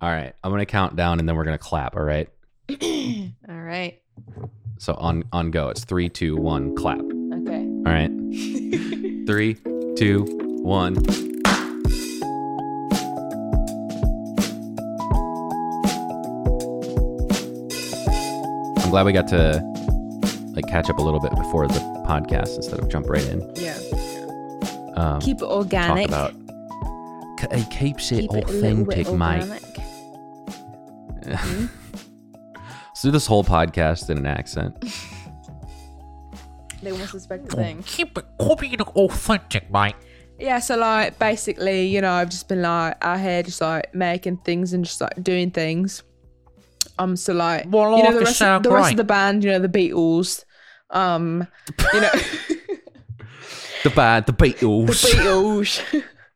All right, I'm gonna count down and then we're gonna clap. All right. All right. So on on go. It's three, two, one, clap. Okay. All right. Three, two, one. I'm glad we got to like catch up a little bit before the podcast instead of jump right in. Yeah. Um, Keep it talk organic. about. It keeps it Keep it authentic, mate. Organic. Let's do this whole podcast in an accent. They won't suspect a thing. Keep it, keep it authentic, mate. Yeah, so like basically, you know, I've just been like out here just like making things and just like doing things. Um so like Well, you know the rest, sound the rest of the band, you know, the Beatles. Um you know The bad, the Beatles. the Beatles.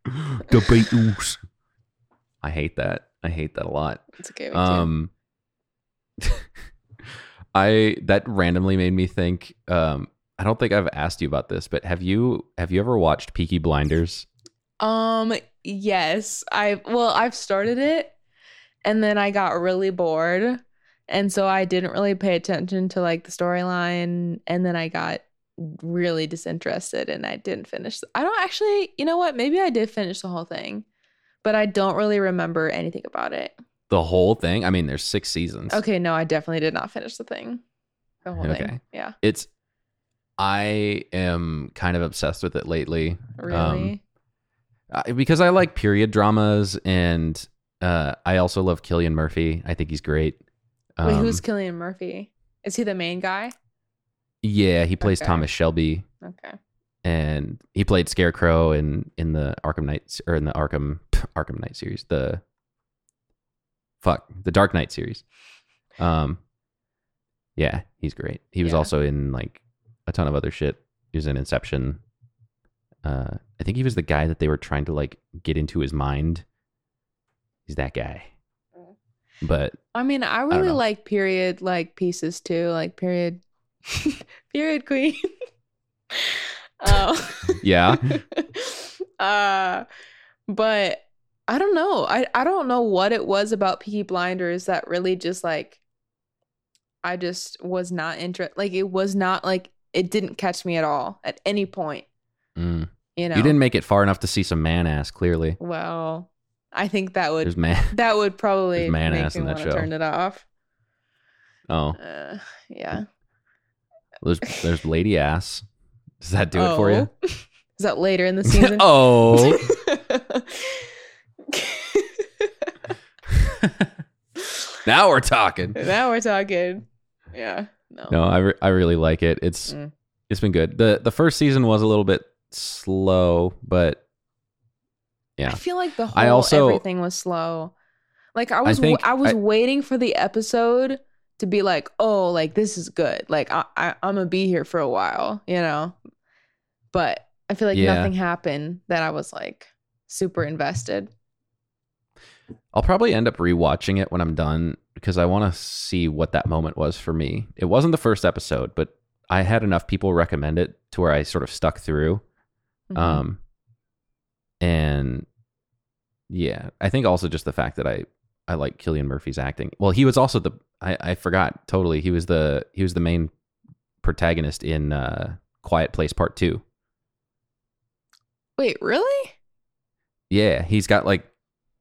Beatles. the Beatles. I hate that. I hate that a lot. it's okay. Um, I that randomly made me think. Um, I don't think I've asked you about this, but have you have you ever watched Peaky Blinders? Um yes, I well, I've started it and then I got really bored and so I didn't really pay attention to like the storyline and then I got really disinterested and I didn't finish. I don't actually, you know what? Maybe I did finish the whole thing, but I don't really remember anything about it. The whole thing. I mean, there's six seasons. Okay, no, I definitely did not finish the thing. The whole Okay. thing. Yeah. It's. I am kind of obsessed with it lately. Really? Um, because I like period dramas, and uh, I also love Cillian Murphy. I think he's great. Wait, Um, who's Cillian Murphy? Is he the main guy? Yeah, he plays Okay. Thomas Shelby. Okay. And he played Scarecrow in in the Arkham Knights or in the Arkham Arkham Knight series. The fuck the Dark Knight series. Um, yeah, he's great. He was Yeah. also in like a ton of other shit. He was in Inception. Uh, I think he was the guy that they were trying to like get into his mind. He's that guy. Mm. But I mean, I really know. like period like pieces too, like period period queen. oh. yeah, uh but I don't know. I I don't know what it was about Peaky Blinders that really just like I just was not interested. Like it was not like it didn't catch me at all at any point. Mm. You know. you didn't make it far enough to see some man ass. Clearly, Well, I think that would man. that would probably There's man ass in that show. turn it off. Oh, Uh, yeah. there's there's lady ass. Does that do it for you? Oh. Is that later in the season? oh. now we're talking. now we're talking. Yeah. No. No, I, re- I really like it. It's Mm. it's been good. the The first season was a little bit slow, but yeah, I feel like the whole I also- everything was slow. Like I was I, think I was I- waiting for the episode to be like, "Oh, like this is good. Like I, I I'm going to be here for a while, you know." But I feel like Yeah. nothing happened that I was like super invested. I'll probably end up rewatching it when I'm done because I want to see what that moment was for me. It wasn't the first episode, but I had enough people recommend it to where I sort of stuck through. Mhm. Um, and yeah, I think also just the fact that I I like Cillian Murphy's acting. Well, he was also the I I forgot totally. He was the he was the main protagonist in uh, Quiet Place Part Two. Wait, really? Yeah, he's got like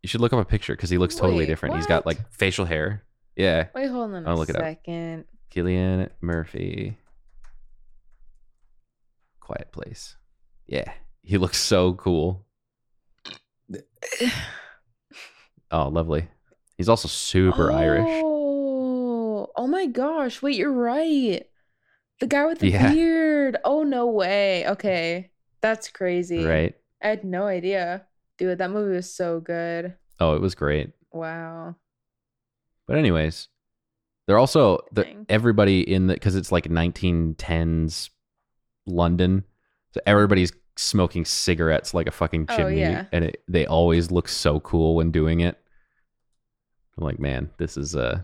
you should look up a picture because he looks totally Wait, different. He's got what? like facial hair. Yeah, Wait, hold on I'll a look it up. second. Cillian Murphy. Quiet Place. Yeah, he looks so cool. Oh, lovely. He's also super Irish. Oh, oh my gosh! Wait, you're right. The guy with the Yeah. beard. Oh no way. Okay, that's crazy. Right? I had no idea, dude. That movie was so good. Oh, it was great. Wow. But anyways, they're also the, everybody in the because it's like 1910s London, so everybody's smoking cigarettes like a fucking Oh, chimney, yeah. and it, they always look so cool when doing it. I'm like, man, this is uh,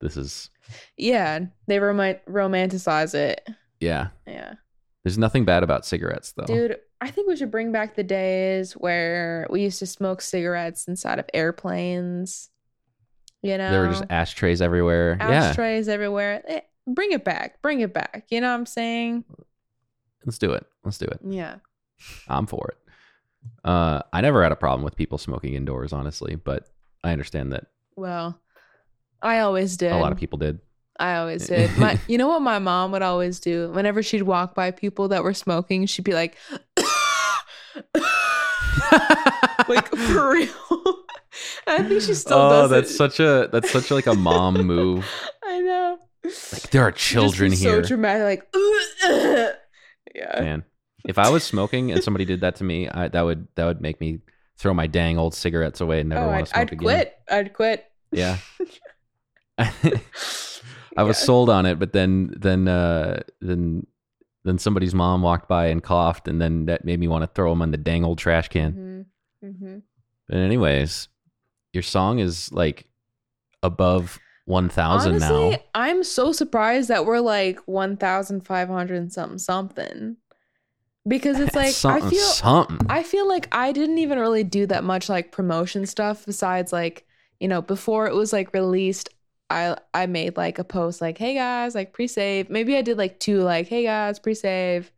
this is Yeah, they rom- romanticize it. yeah. Yeah, There's nothing bad about cigarettes though. dude. I think we should bring back the days where we used to smoke cigarettes inside of airplanes. You know, There were just ashtrays everywhere. ashtrays everywhere. Eh, bring it back. Bring it back. You know what I'm saying? Let's do it. Let's do it. Yeah. I'm for it. Uh, I never had a problem with people smoking indoors, honestly, but I understand that Well, I always did. a lot of people did. I always did. My, you know what my mom would always do? Whenever she'd walk by people that were smoking, she'd be like, like for real. I think she still oh, does that's it. such a that's such like a mom move. I know. Like there are children here. So dramatic, like, yeah. Man, if I was smoking and somebody did that to me, I, that would that would make me throw my dang old cigarettes away and never oh, want I'd, to smoke I'd again. quit. I'd quit. Yeah. I was Yeah. sold on it, but then then uh then then somebody's mom walked by and coughed, and then that made me want to throw them in the dang old trash can. Mhm, mhm. But anyways, your song is like above one thousand now. I'm so surprised that we're like 1,500 something something. Because it's like something, I feel something. I feel like I didn't even really do that much like promotion stuff besides like, you know, before it was like released, I I made like a post like, "Hey guys, like pre-save." Maybe I did like two like, "Hey guys, pre-save."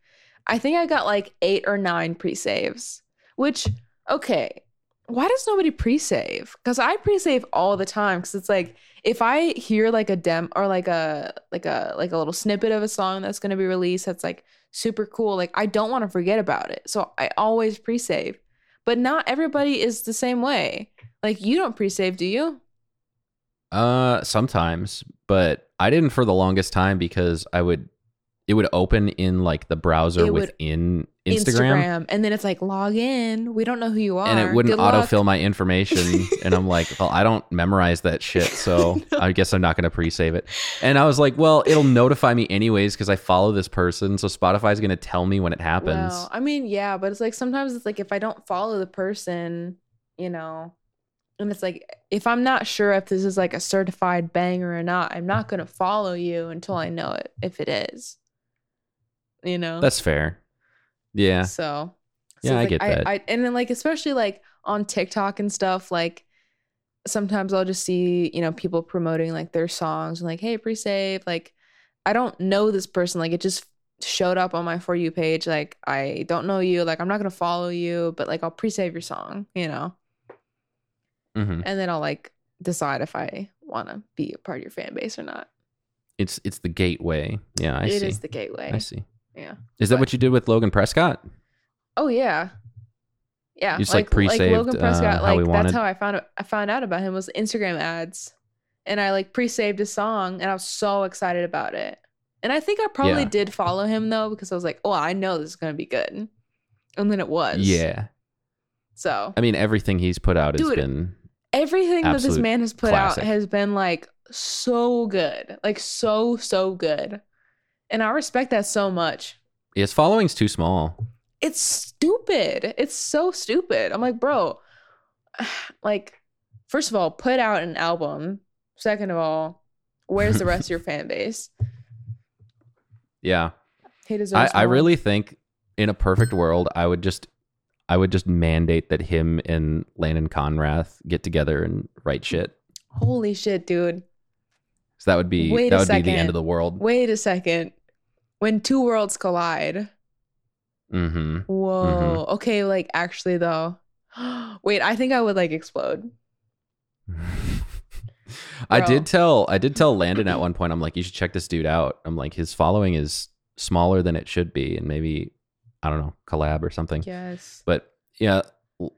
I think I got like 8 or 9 pre-saves, which okay, why does nobody pre-save? Cuz I pre-save all the time cuz it's like if I hear like a dem or like a like a like a little snippet of a song that's to be released that's like super cool, like I don't want to forget about it. So I always pre-save. But not everybody is the same way. Like you don't pre-save, do you? Uh, sometimes, but I didn't for the longest time because I would, it would open in like the browser It would- within Instagram, and then it's like log in. We don't know who you are. and it wouldn't Good luck. autofill my information. and I'm like, well, I don't memorize that shit, so I guess I'm not going to pre-save it. And I was like, well, it'll notify me anyways because I follow this person, so Spotify's going to tell me when it happens. Well, I mean, yeah, but it's like sometimes it's like if I don't follow the person, you know, and it's like if I'm not sure if this is like a certified banger or not, I'm not gonna follow you until I know it if it is. You know. That's fair. Yeah. So, Yeah, I it's get like, that. I, and then like especially like on TikTok and stuff, like sometimes I'll just see you know people promoting like their songs and like, hey, pre-save. Like, I don't know this person. Like, it just showed up on my for you page. Like, I don't know you. Like, I'm not gonna follow you, but like I'll pre-save your song. You know, hmm and then I'll like decide if I want to be a part of your fan base or not. It's it's the gateway. Yeah, I It see. is the gateway. I see. Yeah. Is that what you did with Logan Prescott? Oh yeah, yeah. You just, like, pre-saved, Logan Prescott. uh, how like wanted? that's how I found I found out about him was Instagram ads, and I like pre-saved a song, and I was so excited about it. And I think I probably Yeah. did follow him though because I was like, oh, I know this is gonna be good, and then it was. Yeah. So I mean, everything he's put out has Dude, been everything that this man has put classic. out has been like so good, like so so good, and I respect that so much. his following's too small. it's stupid. It's so stupid. I'm like, bro, like, first of all, put out an album. Second of all, where's the rest of your fan base? Yeah. He I, deserves. I really think in a perfect world, I would just I would just mandate that him and Landon Conrath get together and write shit. Holy shit, dude. So that would be Wait that would be the second. end of the world. Wait a second. When two worlds collide. Mm-hmm. Whoa. Okay, like actually though. Wait, I think I would like explode. I did tell I did tell Landon at one point. I'm like, you should check this dude out. I'm like, his following is smaller than it should be, and maybe I don't know collab or something. Yes. But yeah,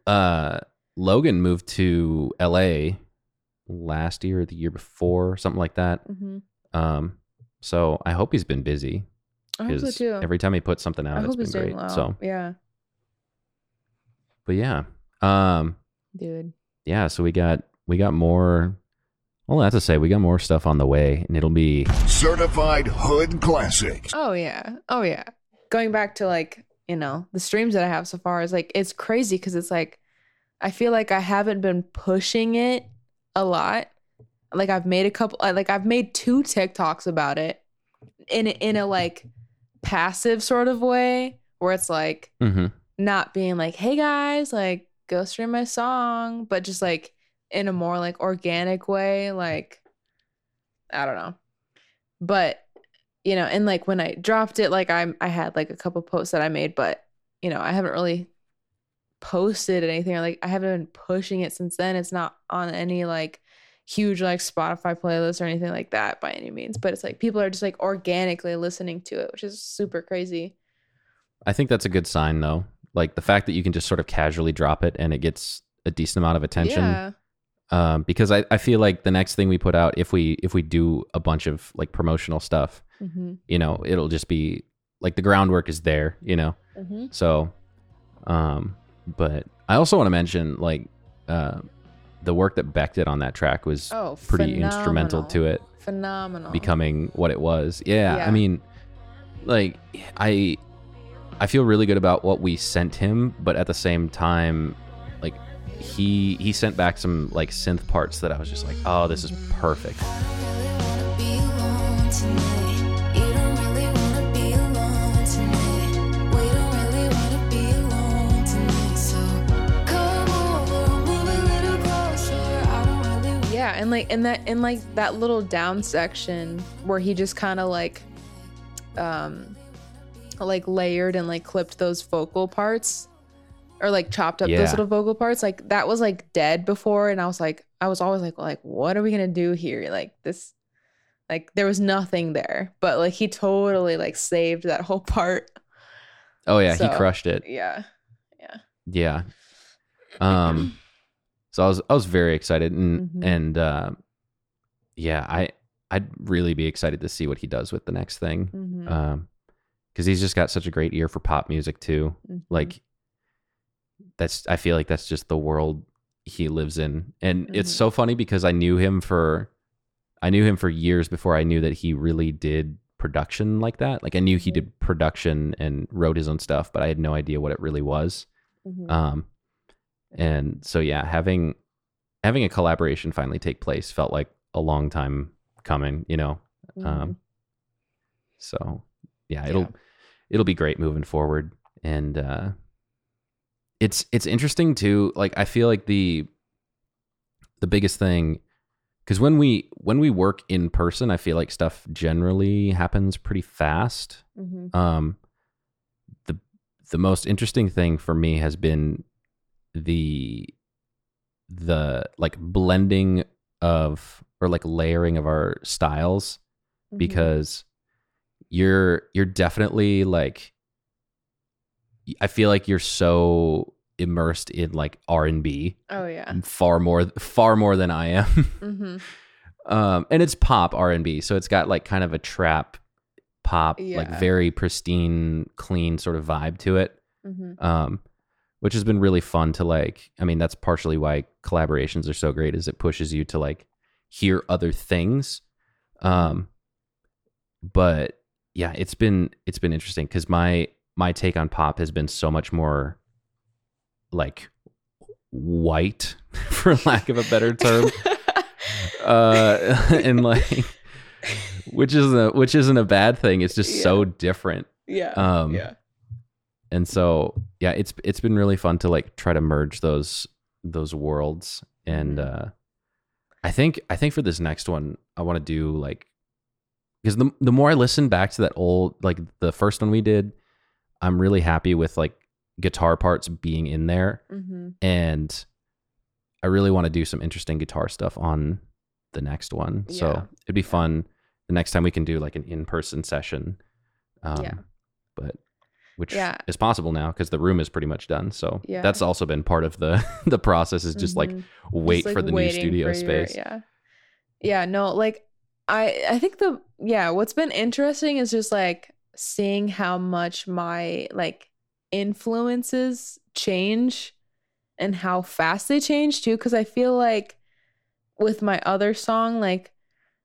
uh, Logan moved to L.A. last year or the year before, something like that. hmm Um, so I hope he's been busy I hope so too. every time he puts something I out, it's hope been he's doing great. well. So, yeah, but yeah, um, dude. yeah. So we got we got more. Well, I have to say, we got more stuff on the way, and it'll be Certified Hood classics. Oh yeah. Oh yeah. Going back to like, you know, the streams that I have so far is like it's crazy cuz it's like I feel like I haven't been pushing it a lot. Like I've made a couple uh, like I've made two TikToks about it in a- in a like passive sort of way where it's like hmm not being like, hey guys, like go stream my song, but just like in a more like organic way, like I don't know. But you know, and like when I dropped it, like I'm I had like a couple posts that I made, but you know, I haven't really posted anything or like I haven't been pushing it since then. It's not on any like huge like Spotify playlist or anything like that by any means. But it's like people are just like organically listening to it, which is super crazy. I think that's a good sign though. Like the fact that you can just sort of casually drop it and it gets a decent amount of attention. Yeah. Um, because I, I feel like the next thing we put out, if we if we do a bunch of like promotional stuff, Mm-hmm. you know, it'll just be like the groundwork is there, you know. Mm-hmm. So, um, but I also want to mention like uh, the work that Beck did on that track was Oh, pretty instrumental to it Phenomenal. becoming what it was. Yeah, Yeah. I mean, like I I feel really good about what we sent him, but at the same time, like he he sent back some like synth parts that I was just like, oh, this is perfect. Yeah, and like in that in like that little down section where he just kind of like um like layered and like clipped those vocal parts or like chopped up Yeah. those little vocal parts like that was like dead before and I was like I was always like like what are we going to do here like this like there was nothing there but like he totally like saved that whole part Oh yeah, So- he crushed it. Yeah, yeah Yeah. Um so I was I was very excited and Mhm. and uh yeah, I I'd really be excited to see what he does with the next thing. Mhm. Um cuz he's just got such a great ear for pop music too. Mhm. Like that's I feel like that's just the world he lives in. And it's Mhm. so funny because I knew him for I knew him for years before I knew that he really did production like that. Like I knew he Mhm. did production and wrote his own stuff, but I had no idea what it really was. Mhm. Um, and so yeah, having having a collaboration finally take place felt like a long time coming, you know. Mhm. Um, so yeah, it'll Yeah. it'll be great moving forward, and uh, it's it's interesting too. Like I feel like the the biggest thing because when we when we work in person, I feel like stuff generally happens pretty fast Mhm. um the the most interesting thing for me has been the the like blending of or like layering of our styles Mhm. because you're you're definitely like I feel like you're so immersed in like R&B oh yeah. far more far more than I am. Hmm um and it's pop r&b so it's got like kind of a trap pop like very pristine clean sort of vibe to it. Hmm um which has been really fun to like i mean that's partially why collaborations are so great is it pushes you to like hear other things. Um but yeah it's been it's been interesting because my my take on pop has been so much more like white for lack of a better term. Uh and like which isn't a, which isn't a bad thing it's just so different. Yeah. Um yeah and so yeah it's it's been really fun to like try to merge those those worlds and Mhm. uh i think i think for this next one i want to do like because the, the more i listen back to that old like the first one we did i'm really happy with like guitar parts being in there hmm and I really want to do some interesting guitar stuff on the next one. Yeah. So it'd be fun the next time we can do like an in-person session. Um, Yeah. But which Yeah. is possible now because the room is pretty much done. So Yeah. that's also been part of the the process is just like Mhm. wait Just, like, for the new studio for your- space. yeah yeah no like i i think the yeah what's been interesting is just like seeing how much my like influences change and how fast they change too because i feel like with my other song like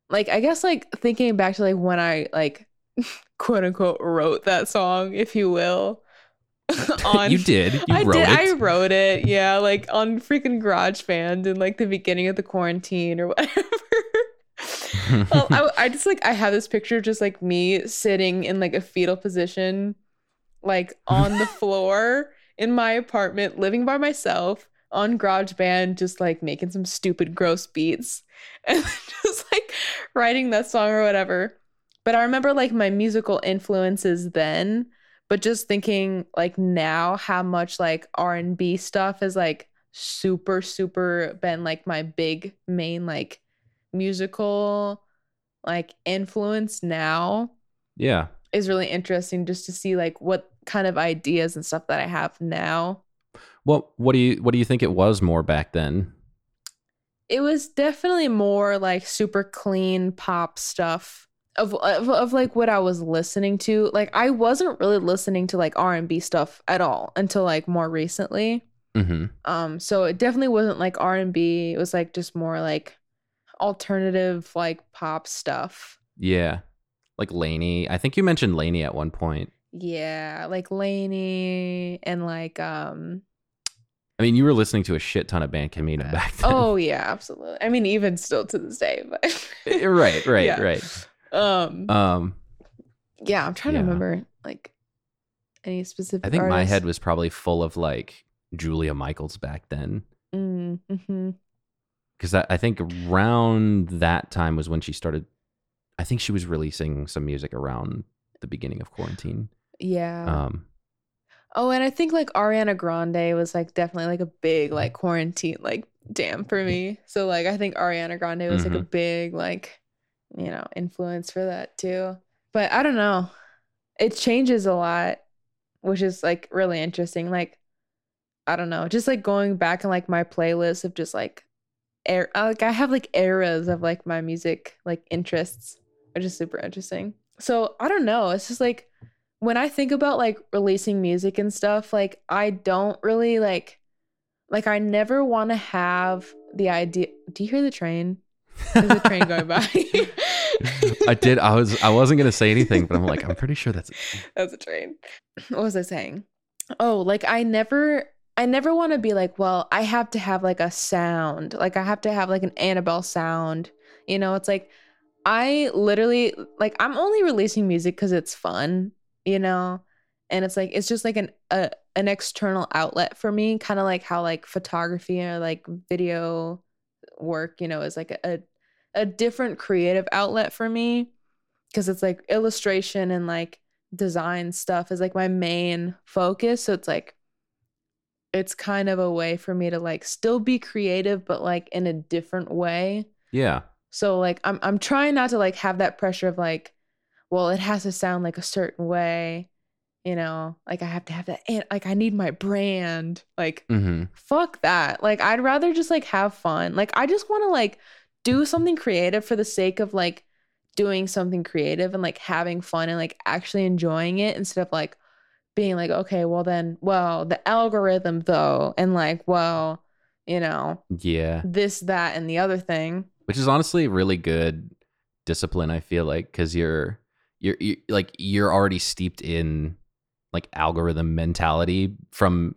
like i guess like thinking back to like when i like quote unquote wrote that song if you will on you did. You I wrote did. it. I wrote it. Yeah, like on freaking GarageBand in like the beginning of the quarantine or whatever. well, I, I just like I have this picture of just like me sitting in like a fetal position, like on the floor in my apartment, living by myself on GarageBand, just like making some stupid, gross beats and just like writing that song or whatever. But I remember like my musical influences then, but just thinking like now how much like R&B stuff is like super super been like my big main like musical like influence now Yeah. is really interesting just to see like what kind of ideas and stuff that I have now. What what do you what do you think it was more back then? It was definitely more like super clean pop stuff of, of of like what I was listening to. Like I wasn't really listening to like R&B stuff at all until like more recently. Mm-hmm. Um so it definitely wasn't like R&B. It was like just more like alternative like pop stuff. Yeah. Like LANY. I think you mentioned LANY at one point. Yeah, like LANY and like um I mean, you were listening to a shit ton of Band Camino back then. oh yeah, absolutely. I mean even still to this day, but right, right, Yeah. right. Um Um, yeah, I'm trying yeah. to remember like any specific I think my head was probably full of like Julia Michaels back then. Mm, mhm. because I, I think around that time was when she started. I think she was releasing some music around the beginning of quarantine. Yeah. Um, oh, and I think like Ariana Grande was like definitely like a Mm-hmm. big like quarantine like jam for me. So like I think Ariana Grande was like Mm-hmm. a big like you know influence for that too. But I don't know. It changes a lot, which is like really interesting. Like I don't know, just like going back in like my playlist of just like air like I have like eras of like my music like interests, which is super interesting. So I don't know. It's just like when I think about like releasing music and stuff, like I don't really like like I never want to have the idea. Do you hear the train? There's a train going by. I did. I was. I wasn't gonna say anything, but I'm like, I'm pretty sure that's. That's a train. What was I saying? Oh, like I never I never want to be like, well, I have to have like a sound. Like I have to have like an Annabelle sound. You know, it's like I literally like I'm only releasing music cuz it's fun, you know? And it's like it's just like an a, an external outlet for me, kind of like how like photography or like video work, you know, is like a a, a different creative outlet for me because it's like illustration and like design stuff is like my main focus. So it's like it's kind of a way for me to like still be creative but like in a different way. Yeah. so like i'm i'm trying not to like have that pressure of like well it has to sound like a certain way you know like i have to have that and like i need my brand. Like Mm-hmm. fuck that. Like i'd rather just like have fun. Like i just want to like do something creative for the sake of like doing something creative and like having fun and like actually enjoying it instead of like being like okay well then well the algorithm though and like well you know Yeah. this that and the other thing Which is honestly really good discipline. I feel like because you're, you're you like you're already steeped in like algorithm mentality from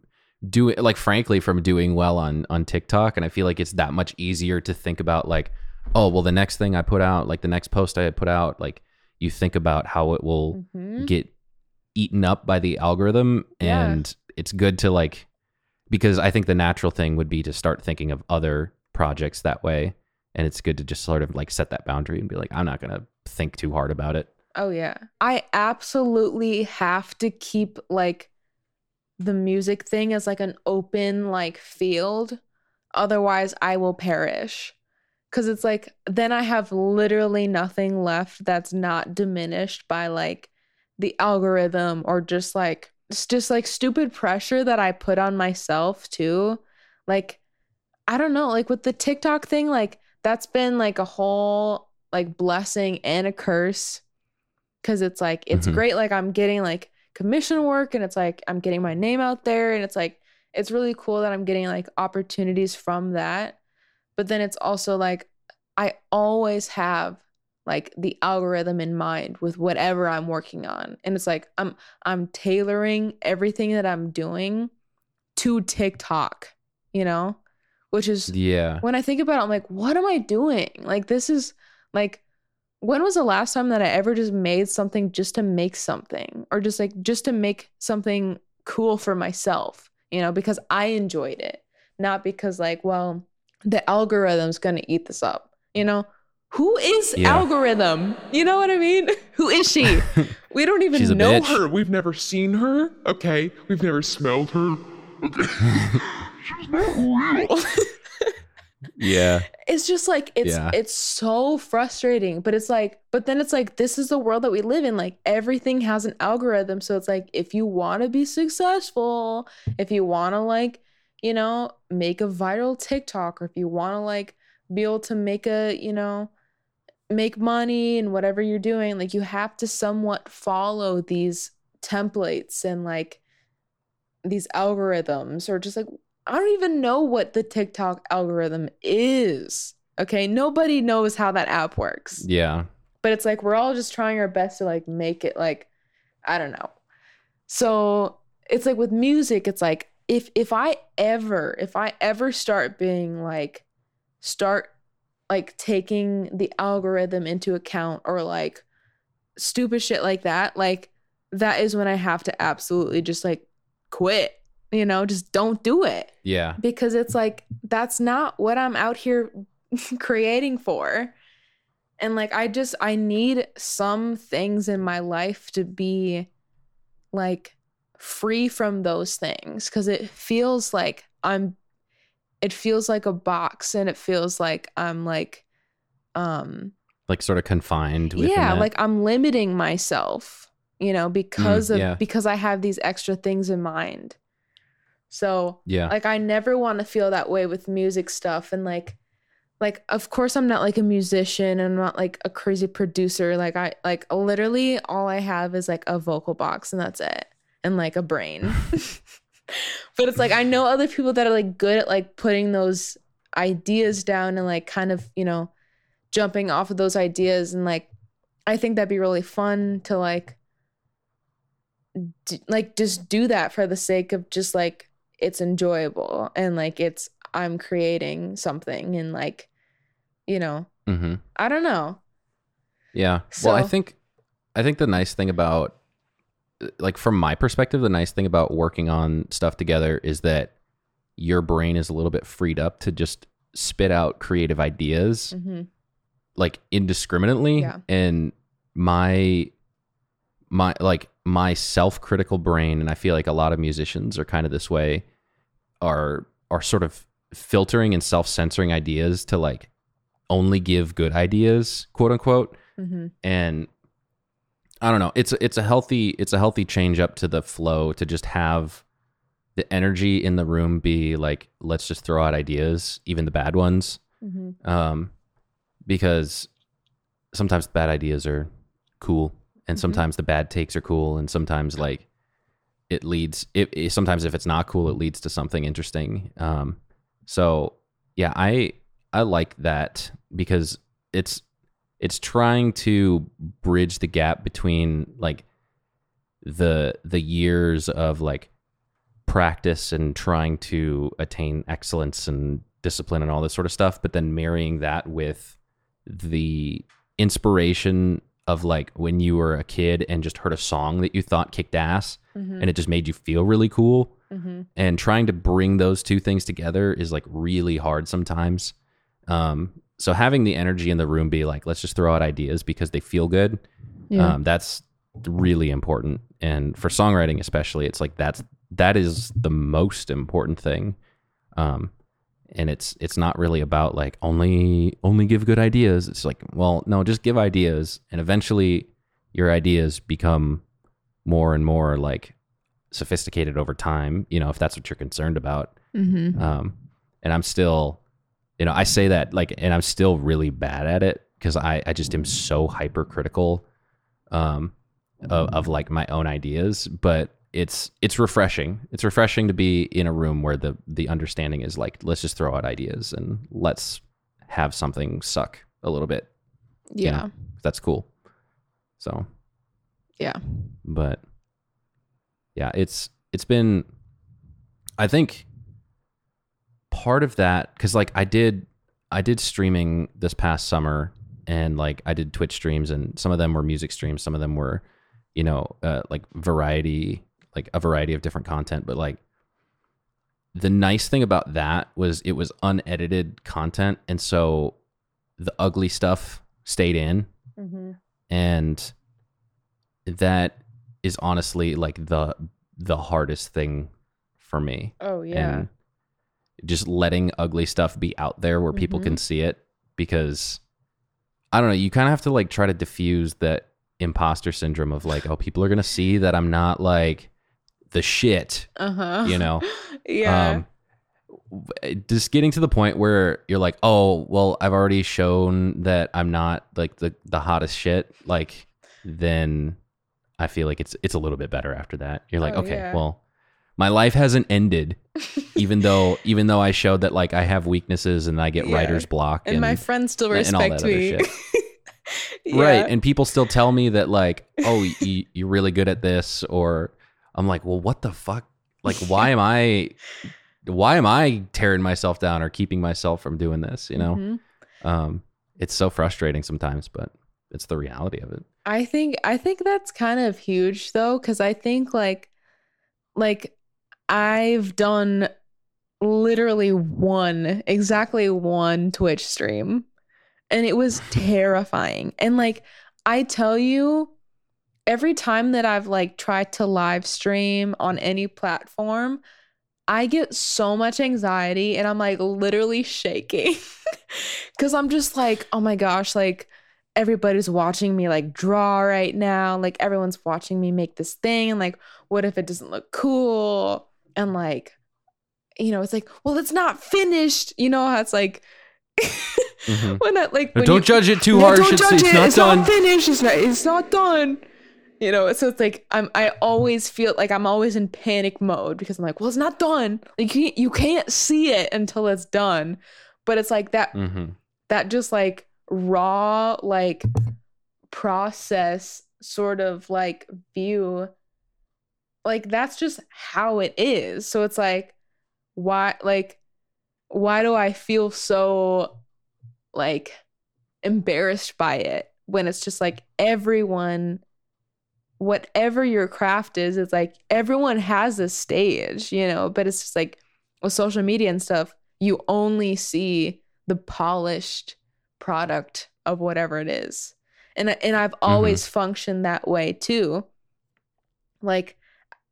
doing like frankly from doing well on on TikTok, and I feel like it's that much easier to think about like, oh well, the next thing I put out, like the next post I put out, like you think about how it will Mhm. get eaten up by the algorithm Yeah. and it's good to like because i think the natural thing would be to start thinking of other projects that way and it's good to just sort of like set that boundary and be like i'm not going to think too hard about it Oh yeah. I absolutely have to keep like the music thing as like an open like field. Otherwise I will perish. Cuz it's like then I have literally nothing left that's not diminished by like the algorithm or just like it's just like stupid pressure that I put on myself too. Like I don't know, like with the TikTok thing like that's been like a whole like blessing and a curse because it's like it's Mhm. great like i'm getting like commission work and it's like i'm getting my name out there and it's like it's really cool that i'm getting like opportunities from that. But then it's also like i always have like the algorithm in mind with whatever i'm working on. And it's like i'm i'm tailoring everything that i'm doing to tiktok you know? Which is yeah. when I think about it, I'm like, what am I doing? Like, this is like, when was the last time that I ever just made something just to make something or just like just to make something cool for myself? you know, because I enjoyed it, not because like, well, the algorithm's going to eat this up, you know? Who is Yeah. algorithm? You know what I mean? Who is she? We don't even know bitch. her. her. We've never seen her. Okay. We've never smelled her. Yeah. it's just like it's Yeah. it's so frustrating but it's like but then it's like this is the world that we live in like everything has an algorithm so it's like if you want to be successful if you want to like you know make a viral tiktok or if you want to like be able to make a you know make money and whatever you're doing like you have to somewhat follow these templates and like these algorithms or just like I don't even know what the TikTok algorithm is. Okay, nobody knows how that app works. Yeah. But it's like we're all just trying our best to like make it like I don't know. So, it's like with music it's like if if I ever if I ever start being like start like taking the algorithm into account or like stupid shit like that, like that is when I have to absolutely just like quit. You know, just don't do it Yeah. because it's like that's not what I'm out here creating for. And like I just I need some things in my life to be like free from those things cuz it feels like I'm it feels like a box and it feels like I'm like um Like sort of confined within yeah like i'm limiting myself you know because of yeah. because i have these extra things in mind so yeah. like i never want to feel that way with music stuff and like like of course i'm not like a musician and i'm not like a crazy producer. Like i like literally all i have is like a vocal box and that's it. And like a brain. But it's like i know other people that are like good at like putting those ideas down and like kind of you know jumping off of those ideas and like i think that'd be really fun to like d- like just do that for the sake of just like it's enjoyable and like it's i'm creating something and like you know mm-hmm. i don't know Yeah. well, I think I think the nice thing about like from my perspective, the nice thing about working on stuff together is that your brain is a little bit freed up to just spit out creative ideas hmm like indiscriminately Yeah. and my my like my self-critical brain and I feel like a lot of musicians are kind of this way are are sort of filtering and self-censoring ideas to like only give good ideas, quote unquote hmm and I don't know. It's it's a healthy it's a healthy change up to the flow to just have the energy in the room be like let's just throw out ideas, even the bad ones, hmm um, because sometimes bad ideas are cool, and Mhm. sometimes the bad takes are cool, and sometimes like it leads. It, it sometimes if it's not cool, it leads to something interesting. Um, so yeah, I I like that because it's it's trying to bridge the gap between like the the years of like practice and trying to attain excellence and discipline and all this sort of stuff but then marrying that with the inspiration of like when you were a kid and just heard a song that you thought kicked ass hmm and it just made you feel really cool. Hmm and trying to bring those two things together is like really hard sometimes. Um so having the energy in the room be like let's just throw out ideas because they feel good yeah. um that's really important. And for songwriting especially it's like that's that is the most important thing. Um and it's it's not really about like only only give good ideas. It's like well no just give ideas and eventually your ideas become more and more like sophisticated over time you know if that's what you're concerned about. Hmm um and i'm still you know i say that like and i'm still really bad at it because i i just am so hypercritical um of, of like my own ideas but it's it's refreshing. It's refreshing to be in a room where the the understanding is like let's just throw out ideas and let's have something suck a little bit. You yeah. know? that's cool. So. Yeah. But yeah it's it's been i think part of that because like i did i did streaming this past summer and like i did twitch streams and some of them were music streams some of them were you know uh, like variety like a variety of different content but like the nice thing about that was it was unedited content and so the ugly stuff stayed in Mm-hmm. and that is honestly like the the hardest thing for me Oh yeah. and just letting ugly stuff be out there where people Mhm. can see it because I don't know, you kind of have to like try to diffuse that imposter syndrome of like, oh, people are going to see that I'm not like the shit, Uh huh. you know. yeah. Um just getting to the point where you're like, "Oh, well, I've already shown that I'm not like the the hottest shit." Like then I feel like it's it's a little bit better after that. You're like, Oh, "Okay, yeah. well, my life hasn't ended even though even though I showed that like I have weaknesses and I get Yeah. writer's block and, my friends still and respect me. Yeah. right and people still tell me that like oh you, you're really good at this or i'm like well what the fuck like why am i why am i tearing myself down or keeping myself from doing this you know Mhm. um it's so frustrating sometimes but it's the reality of it I think I think that's kind of huge though cuz I think like like I've done literally one exactly one Twitch stream and it was terrifying. And like I tell you every time that I've like tried to live stream on any platform I get so much anxiety and I'm like literally shaking cuz I'm just like oh my gosh like everybody's watching me like draw right now. Like everyone's watching me make this thing. And like, what if it doesn't look cool? And like, you know, it's like, well, it's not finished. You know how it's like Mhm. when that like when don't you- judge it too harsh Don't it's, judge it's it. not it's done not finished. It's not. It's not done. You know. So it's like I'm. I always feel like I'm always in panic mode because I'm like, well, it's not done. Like you can't, you can't see it until it's done. But it's like that hmm that just like raw like process sort of like view like that's just how it is so it's like why like why do i feel so like embarrassed by it when it's just like everyone whatever your craft is it's like everyone has a stage you know but it's just like with social media and stuff you only see the polished product of whatever it is. And and I've mm-hmm. always functioned that way too. Like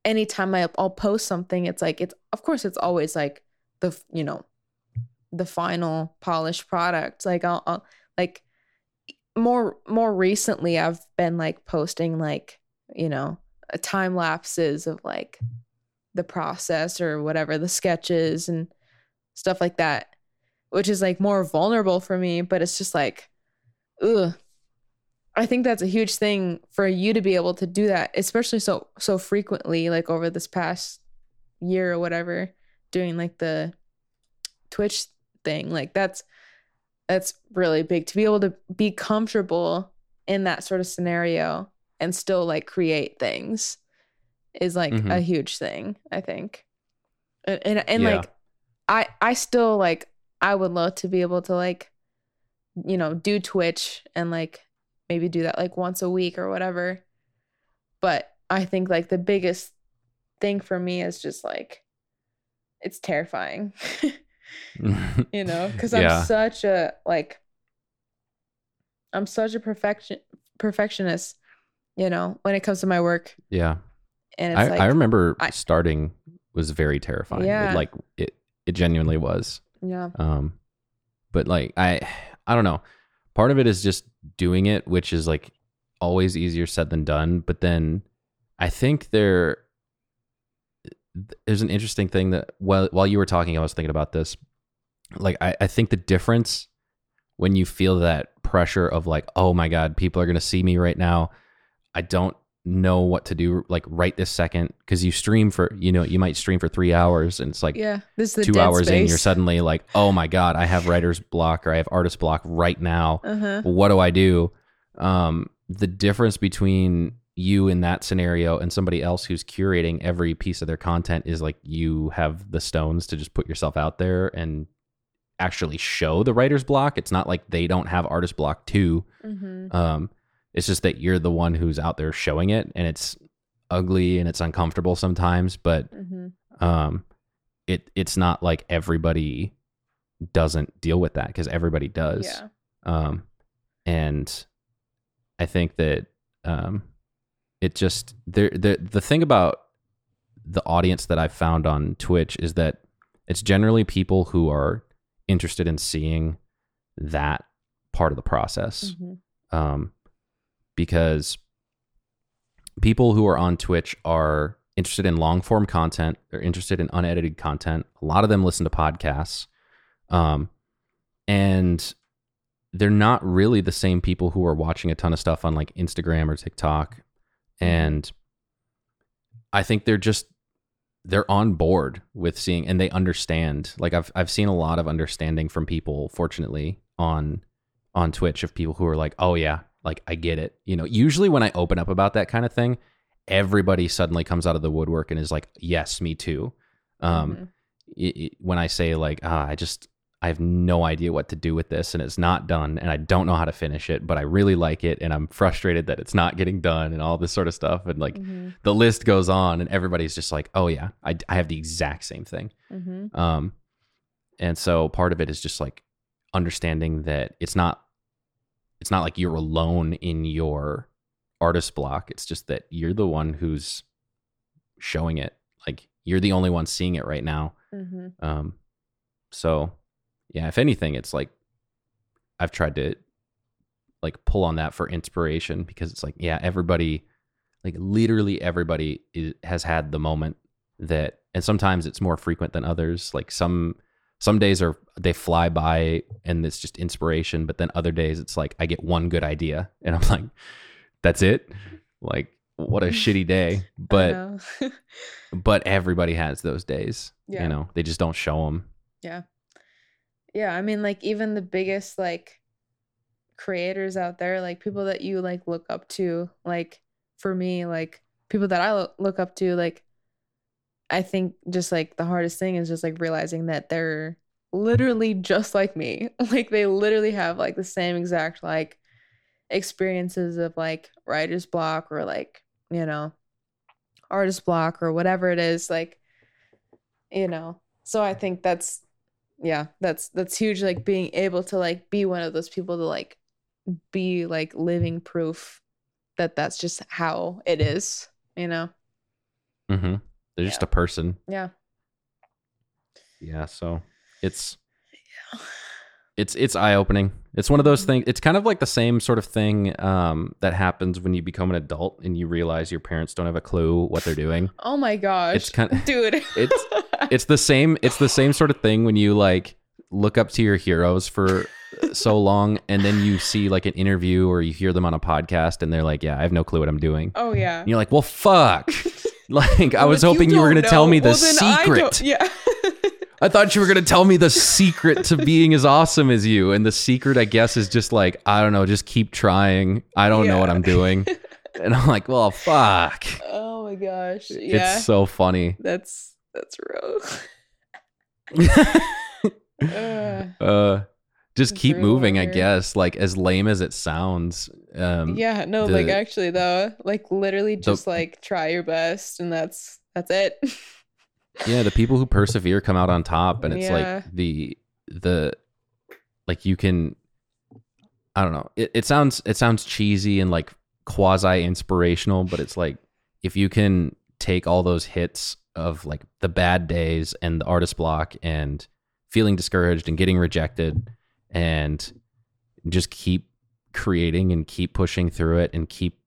anytime I, I'll post something it's like it's of course it's always like the you know the final polished product. Like I'll, I'll like more more recently I've been like posting like you know uh, time lapses of like the process or whatever the sketches and stuff like that which is like more vulnerable for me but it's just like ugh. I think that's a huge thing for you to be able to do that especially so so frequently like over this past year or whatever doing like the twitch thing like that's that's really big to be able to be comfortable in that sort of scenario and still like create things is like a Mhm. huge thing i think and and, and Yeah. like i i still like i would love to be able to like you know do twitch and like maybe do that like once a week or whatever but i think like the biggest thing for me is just like it's terrifying you know because i'm Yeah. such a like i'm such a perfection perfectionist you know when it comes to my work. Yeah. And it's I, like I remember I- starting was very terrifying. Yeah. it, like it it genuinely was. Yeah. Um but like i i don't know. Part of it is just doing it which is like always easier said than done. But then i think there there's an interesting thing that while while you were talking i was thinking about this. Like i, I think the difference when you feel that pressure of like oh my god people are going to see me right now i don't know what to do like right this second because you stream for you know you might stream for three hours and it's like yeah this is the two hours in, you're suddenly like, oh my god, I have writer's block or I have artist block right now. uh-huh What do I do? Um, the difference between you in that scenario and somebody else who's curating every piece of their content is like you have the stones to just put yourself out there and actually show the writer's block. It's not like they don't have artist block too. mm-hmm. Um, it's just that you're the one who's out there showing it and it's ugly and it's uncomfortable sometimes, but Mm-hmm. um it it's not like everybody doesn't deal with that because everybody does. Yeah. Um, and I think that um, it just there the the thing about the audience that I've found on Twitch is that it's generally people who are interested in seeing that part of the process. Mhm. Um, because people who are on Twitch are interested in long form content. They're interested in unedited content. A lot of them listen to podcasts. Um, and they're not really the same people who are watching a ton of stuff on like Instagram or TikTok. And I think they're just they're on board with seeing and they understand. Like I've I've seen a lot of understanding from people, fortunately, on on Twitch of people who are like, "Oh yeah, like I get it." You know, usually when I open up about that kind of thing, everybody suddenly comes out of the woodwork and is like, "Yes, me too." Um, Mhm. it, it- when I say like, ah, I just I have no idea what to do with this and it's not done and I don't know how to finish it, but I really like it and I'm frustrated that it's not getting done and all this sort of stuff and like Mhm. the list goes on and everybody's just like, oh yeah, I I have the exact same thing. Mhm. Um, and so part of it is just like understanding that it's not it's not like you're alone in your artist block. It's just that you're the one who's showing it. Like you're the only one seeing it right now. Mhm. Um, so yeah, if anything, it's like I've tried to like pull on that for inspiration because it's like, yeah, everybody, like literally everybody is, has had the moment that, and sometimes it's more frequent than others. Like some, some days are, they fly by and it's just inspiration. But then other days it's like, I get one good idea and I'm like, that's it. Like, what a shitty day. But, but everybody has those days, Yeah. you know, they just don't show them. yeah, Yeah. I mean, like even the biggest like creators out there, like people that you like look up to, like for me, like people that I lo- look up to, like I think just like the hardest thing is just like realizing that they're literally just like me. Like they literally have like the same exact like experiences of like writer's block or like, you know, artist block or whatever it is, like you know. So I think that's yeah, that's that's huge like being able to like be one of those people to like be like living proof that that's just how it is, you know. Mm-hmm. They're just a person. Yeah. Yeah. So it's it's it's eye opening. It's one of those things. It's kind of like the same sort of thing um, that happens when you become an adult and you realize your parents don't have a clue what they're doing. Oh my gosh. It's kind of dude. it's it's the same. It's the same sort of thing when you like look up to your heroes for so long and then you see like an interview or you hear them on a podcast and they're like, "Yeah, I have no clue what I'm doing." Oh yeah. And you're like, "Well, fuck." Like I was hoping you, were going to tell me the well, then I secret. Yeah. I thought you were going to tell me the secret to being as awesome as you. And the secret, I guess, is just like, I don't know, just keep trying. I don't know what I'm doing. And I'm like, well, fuck. oh my gosh. Yeah. It's so funny. that's that's real. Uh, uh, just keep moving, I guess. Like, as lame as it sounds. Um, yeah, no, like actually though, like literally just like try your best and that's that's it. yeah the people who persevere come out on top and it's Yeah. like the the like you can i don't know it, it sounds it sounds cheesy and like quasi inspirational but it's like if you can take all those hits of like the bad days and the artist block and feeling discouraged and getting rejected and just keep creating and keep pushing through it and keep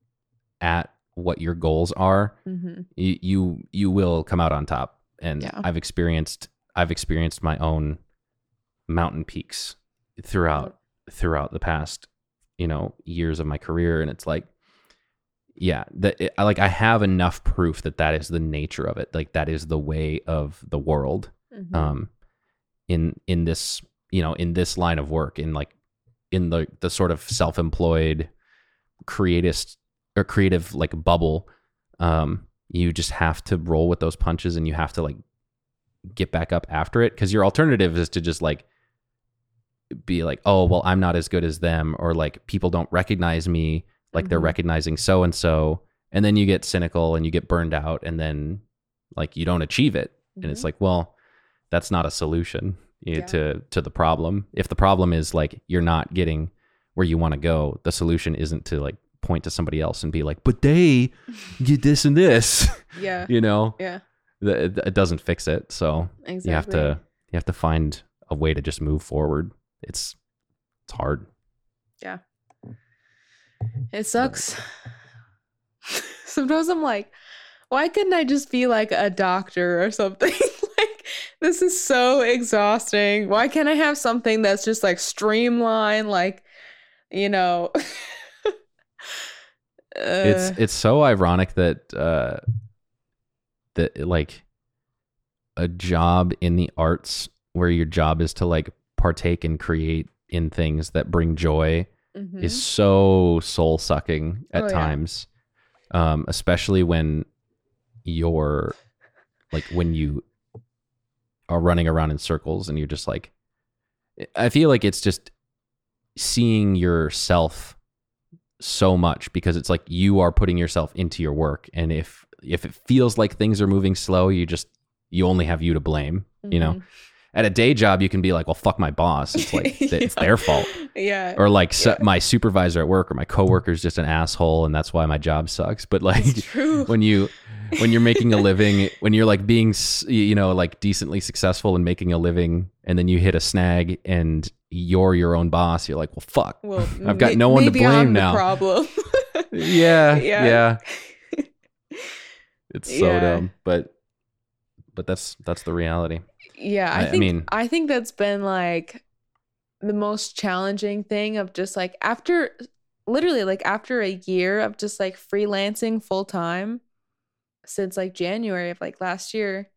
at what your goals are mm-hmm. you you, you will come out on top and Yeah. i've experienced i've experienced my own mountain peaks throughout throughout the past you know years of my career and it's like yeah that it, I like i have enough proof that that is the nature of it like that is the way of the world Mm-hmm. um in in this you know in this line of work in like in the the sort of self-employed creatist or creative like bubble um you just have to roll with those punches and you have to like get back up after it because your alternative is to just like be like oh well i'm not as good as them or like people don't recognize me like they're Mhm. recognizing so and so and then you get cynical and you get burned out and then like you don't achieve it and Mm-hmm. it's like well that's not a solution you know, Yeah. to to the problem. If the problem is like you're not getting where you want to go, the solution isn't to like point to somebody else and be like, "But they get this and this," Yeah. you know. Yeah. Th- It doesn't fix it. So Exactly. you have to you have to find a way to just move forward. It's it's hard. Yeah. It sucks. Sometimes I'm like, why couldn't I just be like a doctor or something? This is so exhausting. Why can't I have something that's just like streamlined, like, you know? it's Uh, it's so ironic that uh that like a job in the arts where your job is to like partake and create in things that bring joy mhm. is so soul sucking at Oh, yeah. times um especially when you're like when you are running around in circles and you're just like i feel like it's just seeing yourself so much because it's like you are putting yourself into your work. And if if it feels like things are moving slow you just you only have you to blame you know? Mhm. at a day job you can be like well fuck my boss. It's like it's their fault. Yeah. or like Yeah. my supervisor at work or my coworker's just an asshole and that's why my job sucks. But like when you when you're making a living when you're like being you know like decently successful and making a living and then you hit a snag and you're your own boss you're like well fuck well, I've got no one to blame I'm now. problem. yeah Yeah. yeah it's so Yeah. dumb but but that's that's the reality Yeah, I, I- I mean- I think that's been like the most challenging thing of just like after literally like after a year of just like freelancing full time since like January of like last year,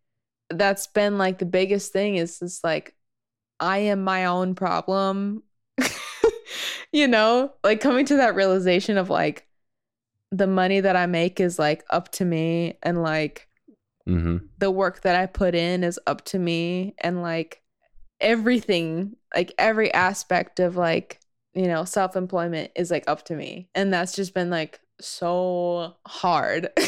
that's been like the biggest thing is just like I am my own problem. you know, like coming to that realization of like the money that I make is like up to me and like hmm the work that I put in is up to me and like everything, like every aspect of like, you know, self employment is like up to me. And that's just been like so hard.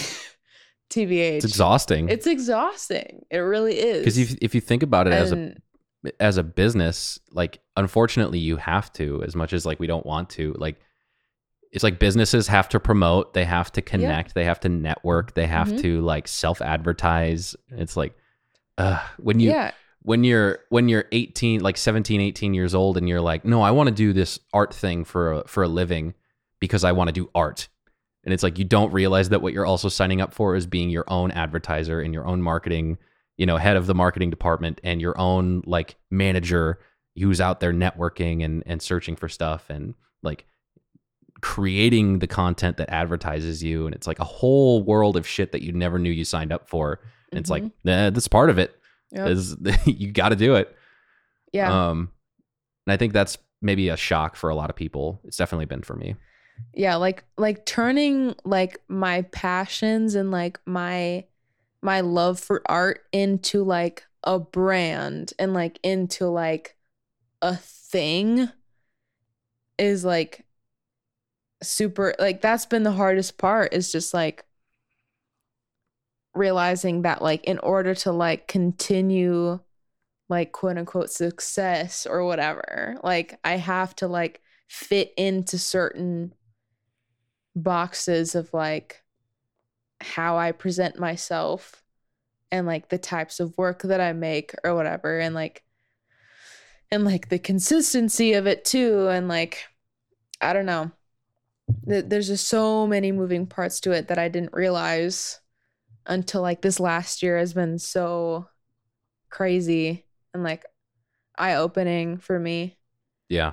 TBH. it's exhausting It's exhausting. It really is. because if, if you think about it as a as a business, like unfortunately you have to, as much as like we don't want to, like it's like businesses have to promote, they have to connect, they have to network, they have Mhm. to like self advertise. It's like uh, when you yeah. when you're when you're 18 like 17 18 years old and you're like no i want to do this art thing for a, for a living because i want to do art and it's like you don't realize that what you're also signing up for is being your own advertiser and your own marketing you know head of the marketing department and your own like manager who's out there networking and and searching for stuff and like creating the content that advertises you and it's like a whole world of shit that you never knew you signed up for and it's like Mhm. nah, that's part of it Yep. is you got to do it. yeah. Um, and I think that's maybe a shock for a lot of people. It's definitely been for me. Yeah like like turning like my passions and like my my love for art into like a brand and like into like a thing is like super like that's been the hardest part is just like realizing that like in order to like continue like quote unquote success or whatever like i have to like fit into certain boxes of like how I present myself and like the types of work that I make or whatever and like and like the consistency of it too and like I don't know Th- there's just so many moving parts to it that I didn't realize until like this last year has been so crazy and like eye opening for me Yeah.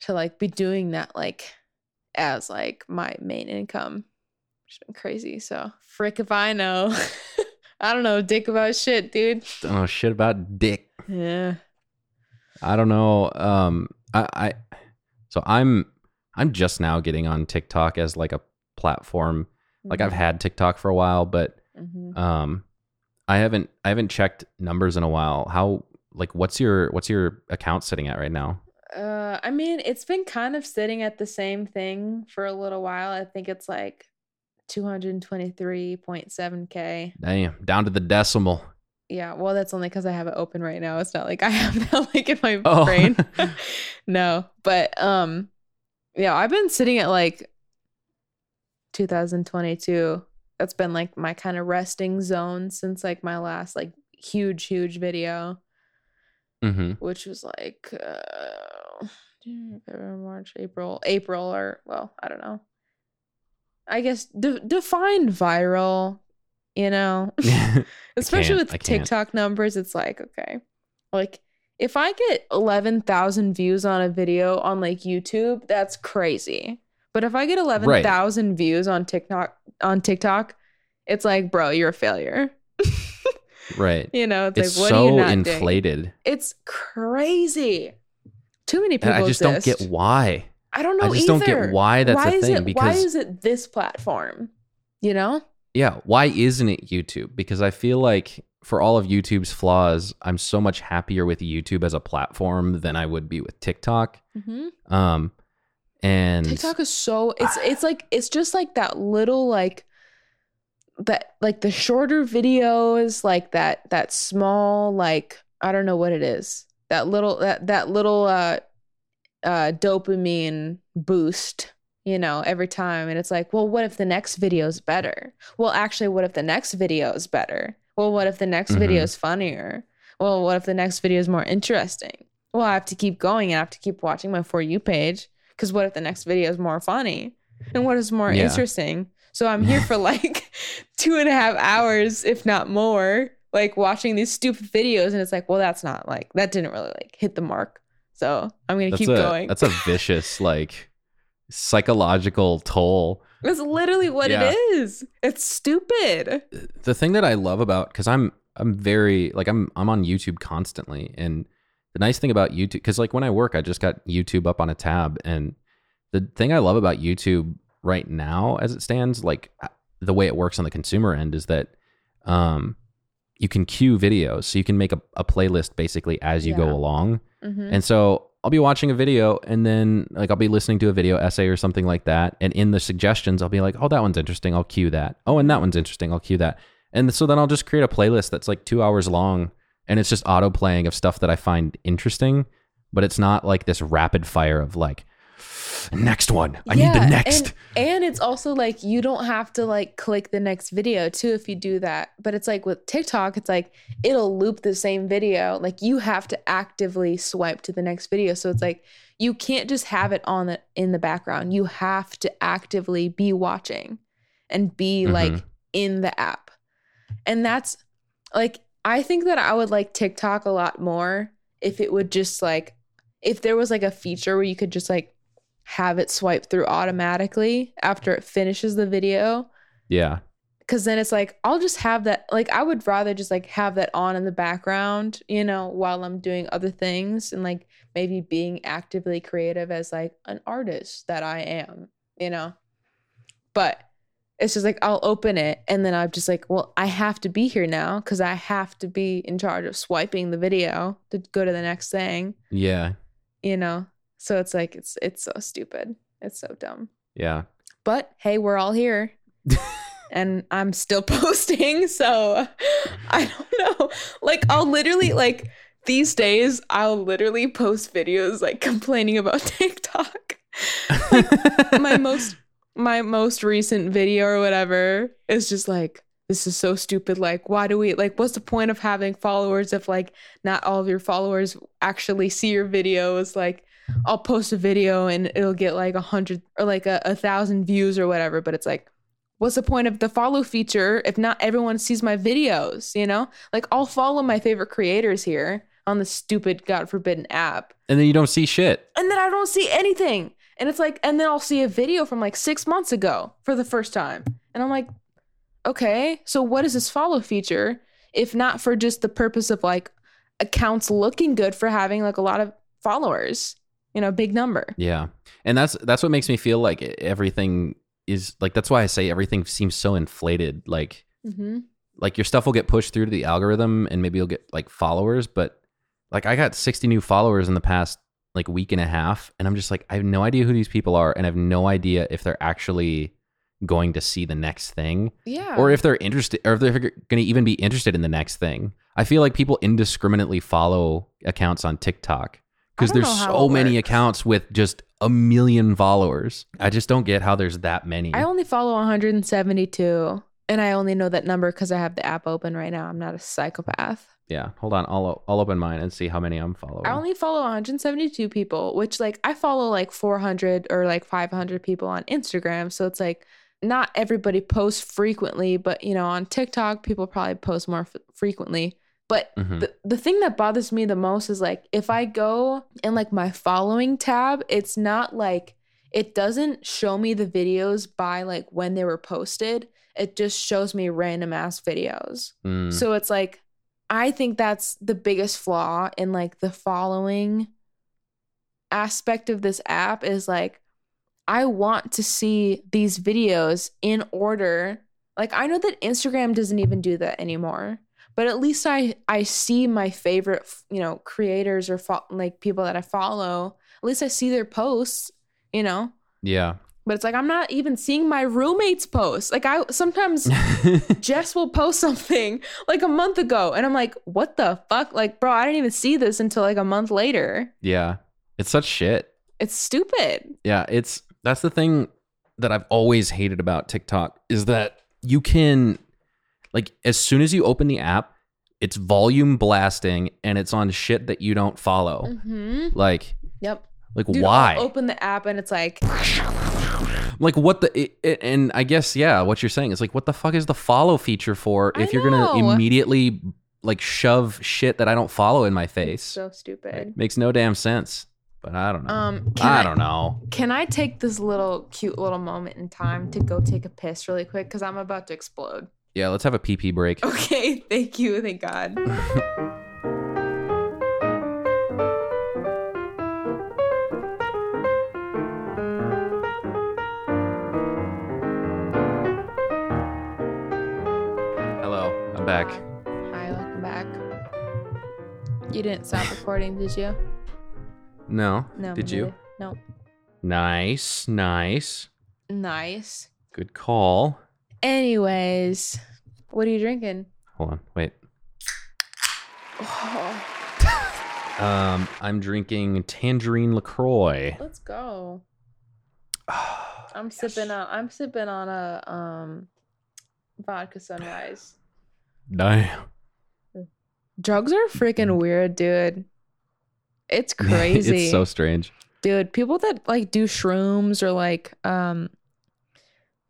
to like be doing that like as like my main income. It's been crazy. So frick if I know. I don't know dick about shit, dude. Don't know shit about dick. Yeah. I don't know. Um, I, I, so I'm, I'm just now getting on TikTok as like a platform. Like I've had TikTok for a while, but Mhm. um, I haven't, I haven't checked numbers in a while. How, like, what's your, what's your account sitting at right now? Uh, I mean, it's been kind of sitting at the same thing for a little while. I think it's like 223.7k. Damn, down to the decimal. yeah. Well, that's only because I have it open right now. It's not like I have that like in my Oh. brain. no, but um, yeah, I've been sitting at like 2022. That's been like my kind of resting zone since like my last like huge, huge video, hmm which was like uh, February, March, April, April, or well, I don't know. I guess de- define viral, you know, especially with. TikTok numbers. It's like okay, like if I get eleven thousand views on a video on like YouTube, that's crazy. But if I get eleven thousand views on TikTok on TikTok, it's like, bro, you're a failure. right. you know, it's, It's like, what are you so not doing? inflated. It's crazy. Too many And people. I just exist. don't get why. I don't know. I just don't either. get why that's why a thing It, why is it this platform? You know? yeah, why isn't it YouTube? Because I feel like for all of YouTube's flaws, I'm so much happier with YouTube as a platform than I would be with TikTok. Mm-hmm. Um, and TikTok is so it's it's like it's just like that little like that like the shorter videos like that that small like I don't know what it is that little that that little uh uh dopamine boost you know every time. And it's like well what if the next video is better? Well actually what if the next video is better? Well what if the next Mhm. video is funnier? Well what if the next video is more interesting? Well i have to keep going and i have to keep watching my for you page because what if the next video is more funny? And what is more Yeah. interesting? So i'm here for like two and a half hours if not more like watching these stupid videos and it's like well that's not like that didn't really like hit the mark so i'm gonna that's keep a going that's a vicious like psychological toll. That's literally what Yeah. it is. It's stupid. the thing that I love about because I'm I'm very like I'm I'm on YouTube constantly, and the nice thing about YouTube because like when I work, I just got YouTube up on a tab, and the thing I love about YouTube right now, as it stands, like uh, the way it works on the consumer end, is that um you can queue videos, so you can make a, a playlist basically as you go Yeah. along, Mhm. and so I'll be watching a video and then like I'll be listening to a video essay or something like that. And in the suggestions, I'll be like, oh, that one's interesting. I'll cue that. Oh, and that one's interesting. I'll cue that. And so then I'll just create a playlist that's like two hours long and it's just auto playing of stuff that I find interesting. But it's not like this rapid fire of like, next one. I need the next. And, and it's also like you don't have to like click the next video too if you do that. But it's like with TikTok, it's like it'll loop the same video. Like you have to actively swipe to the next video. So it's like you can't just have it on the in the background. You have to actively be watching and be like Mhm. in the app. And that's like I think that I would like TikTok a lot more if it would just like if there was like a feature where you could just like have it swipe through automatically after it finishes the video yeah. because then it's like i'll just have that like i would rather just like have that on in the background you know while i'm doing other things and like maybe being actively creative as like an artist that i am you know but it's just like i'll open it and then i'm just like well i have to be here now because i have to be in charge of swiping the video to go to the next thing Yeah. you know so it's like it's it's so stupid. It's so dumb. Yeah. but hey we're all here. And i'm still posting so i don't know. Like i'll literally like these days i'll literally post videos like complaining about tiktok. My most my most recent video or whatever is just like this is so stupid. Like why do we like what's the point of having followers if like not all of your followers actually see your videos? Like i'll post a video and it'll get like a hundred or like a, a thousand views or whatever but it's like what's the point of the follow feature if not everyone sees my videos you know like i'll follow my favorite creators here on the stupid god forbidden app And then you don't see shit. and then I don't see anything. And it's like, and then I'll see a video from like six months ago for the first time. And I'm like, okay, so what is this follow feature if not for just the purpose of like accounts looking good for having like a lot of followers, you know, big number. Yeah. And that's that's what makes me feel like everything is like that's why I say everything seems so inflated. Like Mm-hmm. like your stuff will get pushed through to the algorithm and maybe you'll get like followers, but like I got 60 new followers in the past like week and a half and I'm just like I have no idea who these people are and I have no idea if they're actually going to see the next thing Yeah. or if they're interested or if they're going to even be interested in the next thing. I feel like people indiscriminately follow accounts on TikTok because there's so many works. accounts with just a million followers. I just don't get how there's that many. I only follow 172, and I only know that number because I have the app open right now. I'm not a psychopath. yeah, hold on. I'll I'll open mine and see how many I'm following. I only follow 172 people, which like I follow like 400 or like 500 people on Instagram. So it's like not everybody posts frequently, but you know, on TikTok, people probably post more f- frequently. But Mhm. the, the thing that bothers me the most is like if I go in like my following tab, it's not like it doesn't show me the videos by like when they were posted. It just shows me random ass videos. Mm, So it's like I think that's the biggest flaw in like the following aspect of this app is like I want to see these videos in order. Like I know that Instagram doesn't even do that anymore, but at least I I see my favorite, you know, creators or fo- like people that I follow. At least I see their posts, you know. yeah. But it's like I'm not even seeing my roommates post. Like I sometimes Jess will post something like a month ago, and I'm like, what the fuck? Like, bro, I didn't even see this until like a month later. yeah. It's such shit. It's stupid. Yeah, it's that's the thing that I've always hated about TikTok is that you can like as soon as you open the app, it's volume blasting and it's on shit that you don't follow. Mm-hmm. Like Yep. like Dude, why? I'll open the app and it's like, like what the it, it- and I guess yeah, what you're saying is like what the fuck is the follow feature for if you're going to immediately like shove shit that I don't follow in my it's face? so stupid. Makes no damn sense. But I don't know. Um, can I I- don't know. Can I take this little cute little moment in time to go take a piss really quick? Because I'm about to explode. Yeah, let's have a PP break. Okay, thank you. Thank God. Hello, I'm back. Hi, welcome back. You didn't stop recording, did you? No. No. Did you? No. Nice, nice. Nice. Good call. Anyways, what are you drinking? Hold on, wait. Oh, Um, I'm drinking tangerine LaCroix. let's go. I'm sipping on. I'm sipping on a um, vodka sunrise. Damn. Drugs are freaking weird, dude. It's crazy. it's so strange. dude. People that like do shrooms or like um,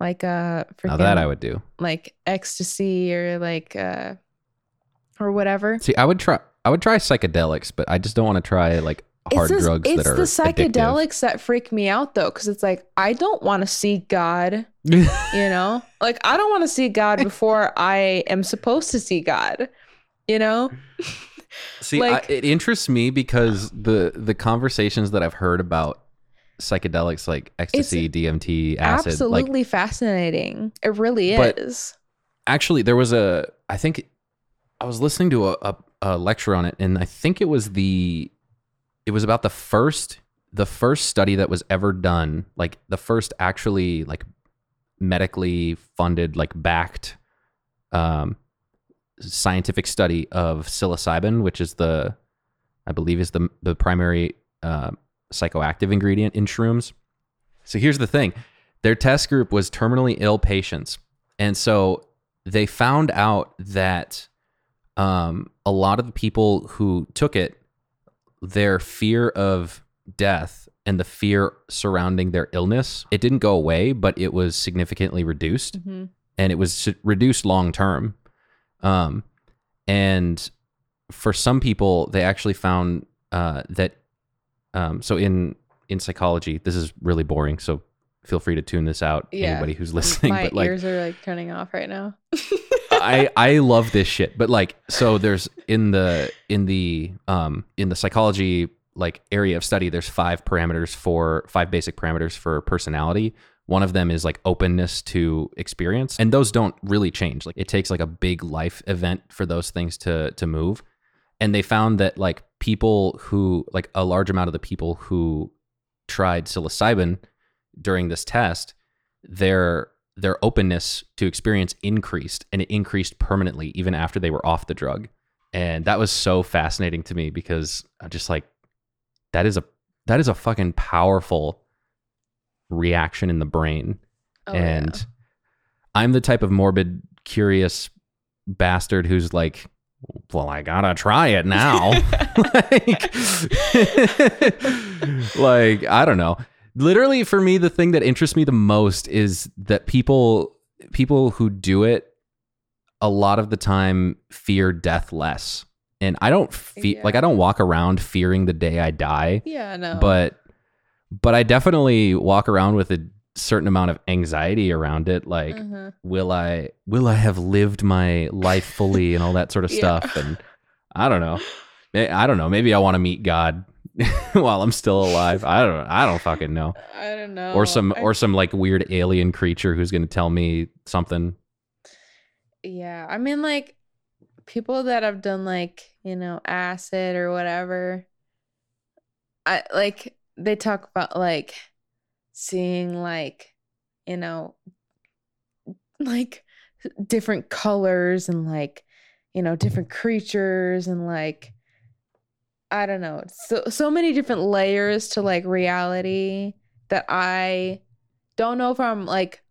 like uh, freaking Now that I would do. like ecstasy or like uh, or whatever. See, I would try. I would try psychedelics, but I just don't want to try like hard it's drugs it's that are the addictive. psychedelics that freak me out though, because it's like I don't want to see God. You know, like I don't want to see God before I am supposed to see God. You know, See, Like- I, it interests me because the the conversations that I've heard about psychedelics like ecstasy, DMT, acid, like absolutely fascinating. It really is. actually there was a i think i was listening to a, a, a lecture on it and i think it was the it was about the first the first study that was ever done like the first actually like medically funded like backed um scientific study of psilocybin which is the i believe is the the primary uh, psychoactive ingredient in shrooms so here's the thing their test group was terminally ill patients and so they found out that um, a lot of the people who took it, their fear of death and the fear surrounding their illness, it didn't go away, but it was significantly reduced, Mhm. and it was reduced long term. Um, and for some people, they actually found uh, that. Um, so in in psychology, this is really boring. So feel free to tune this out. Yeah. Anybody who's listening, My but like ears are like turning off right now. I I love this shit. But like so there's in the in the um in the psychology like area of study there's five parameters for five basic parameters for personality. One of them is like openness to experience and those don't really change. Like it takes like a big life event for those things to to move. And they found that like people who like a large amount of the people who tried psilocybin during this test their their openness to experience increased and it increased permanently even after they were off the drug and that was so fascinating to me because I'm just like that is a that is a fucking powerful reaction in the brain Oh, and yeah. I'm the type of morbid, curious bastard who's like, well, I gotta try it now. like, like, I don't know. Literally, for me, the thing that interests me the most is that people, people who do it, a lot of the time fear death less. And I don't feel Yeah. like I don't walk around fearing the day I die yeah, no. but but I definitely walk around with a certain amount of anxiety around it like Mhm. will I will I have lived my life fully and all that sort of Yeah. stuff and I don't know I don't know maybe I want to meet God while I'm still alive I don't I don't fucking know I don't know. or some I- or some like weird alien creature who's going to tell me something Yeah, I mean, like people that have done like you know acid or whatever. I like they talk about like seeing like you know like different colors and like you know different creatures and like I don't know so so many different layers to like reality that I don't know if I'm like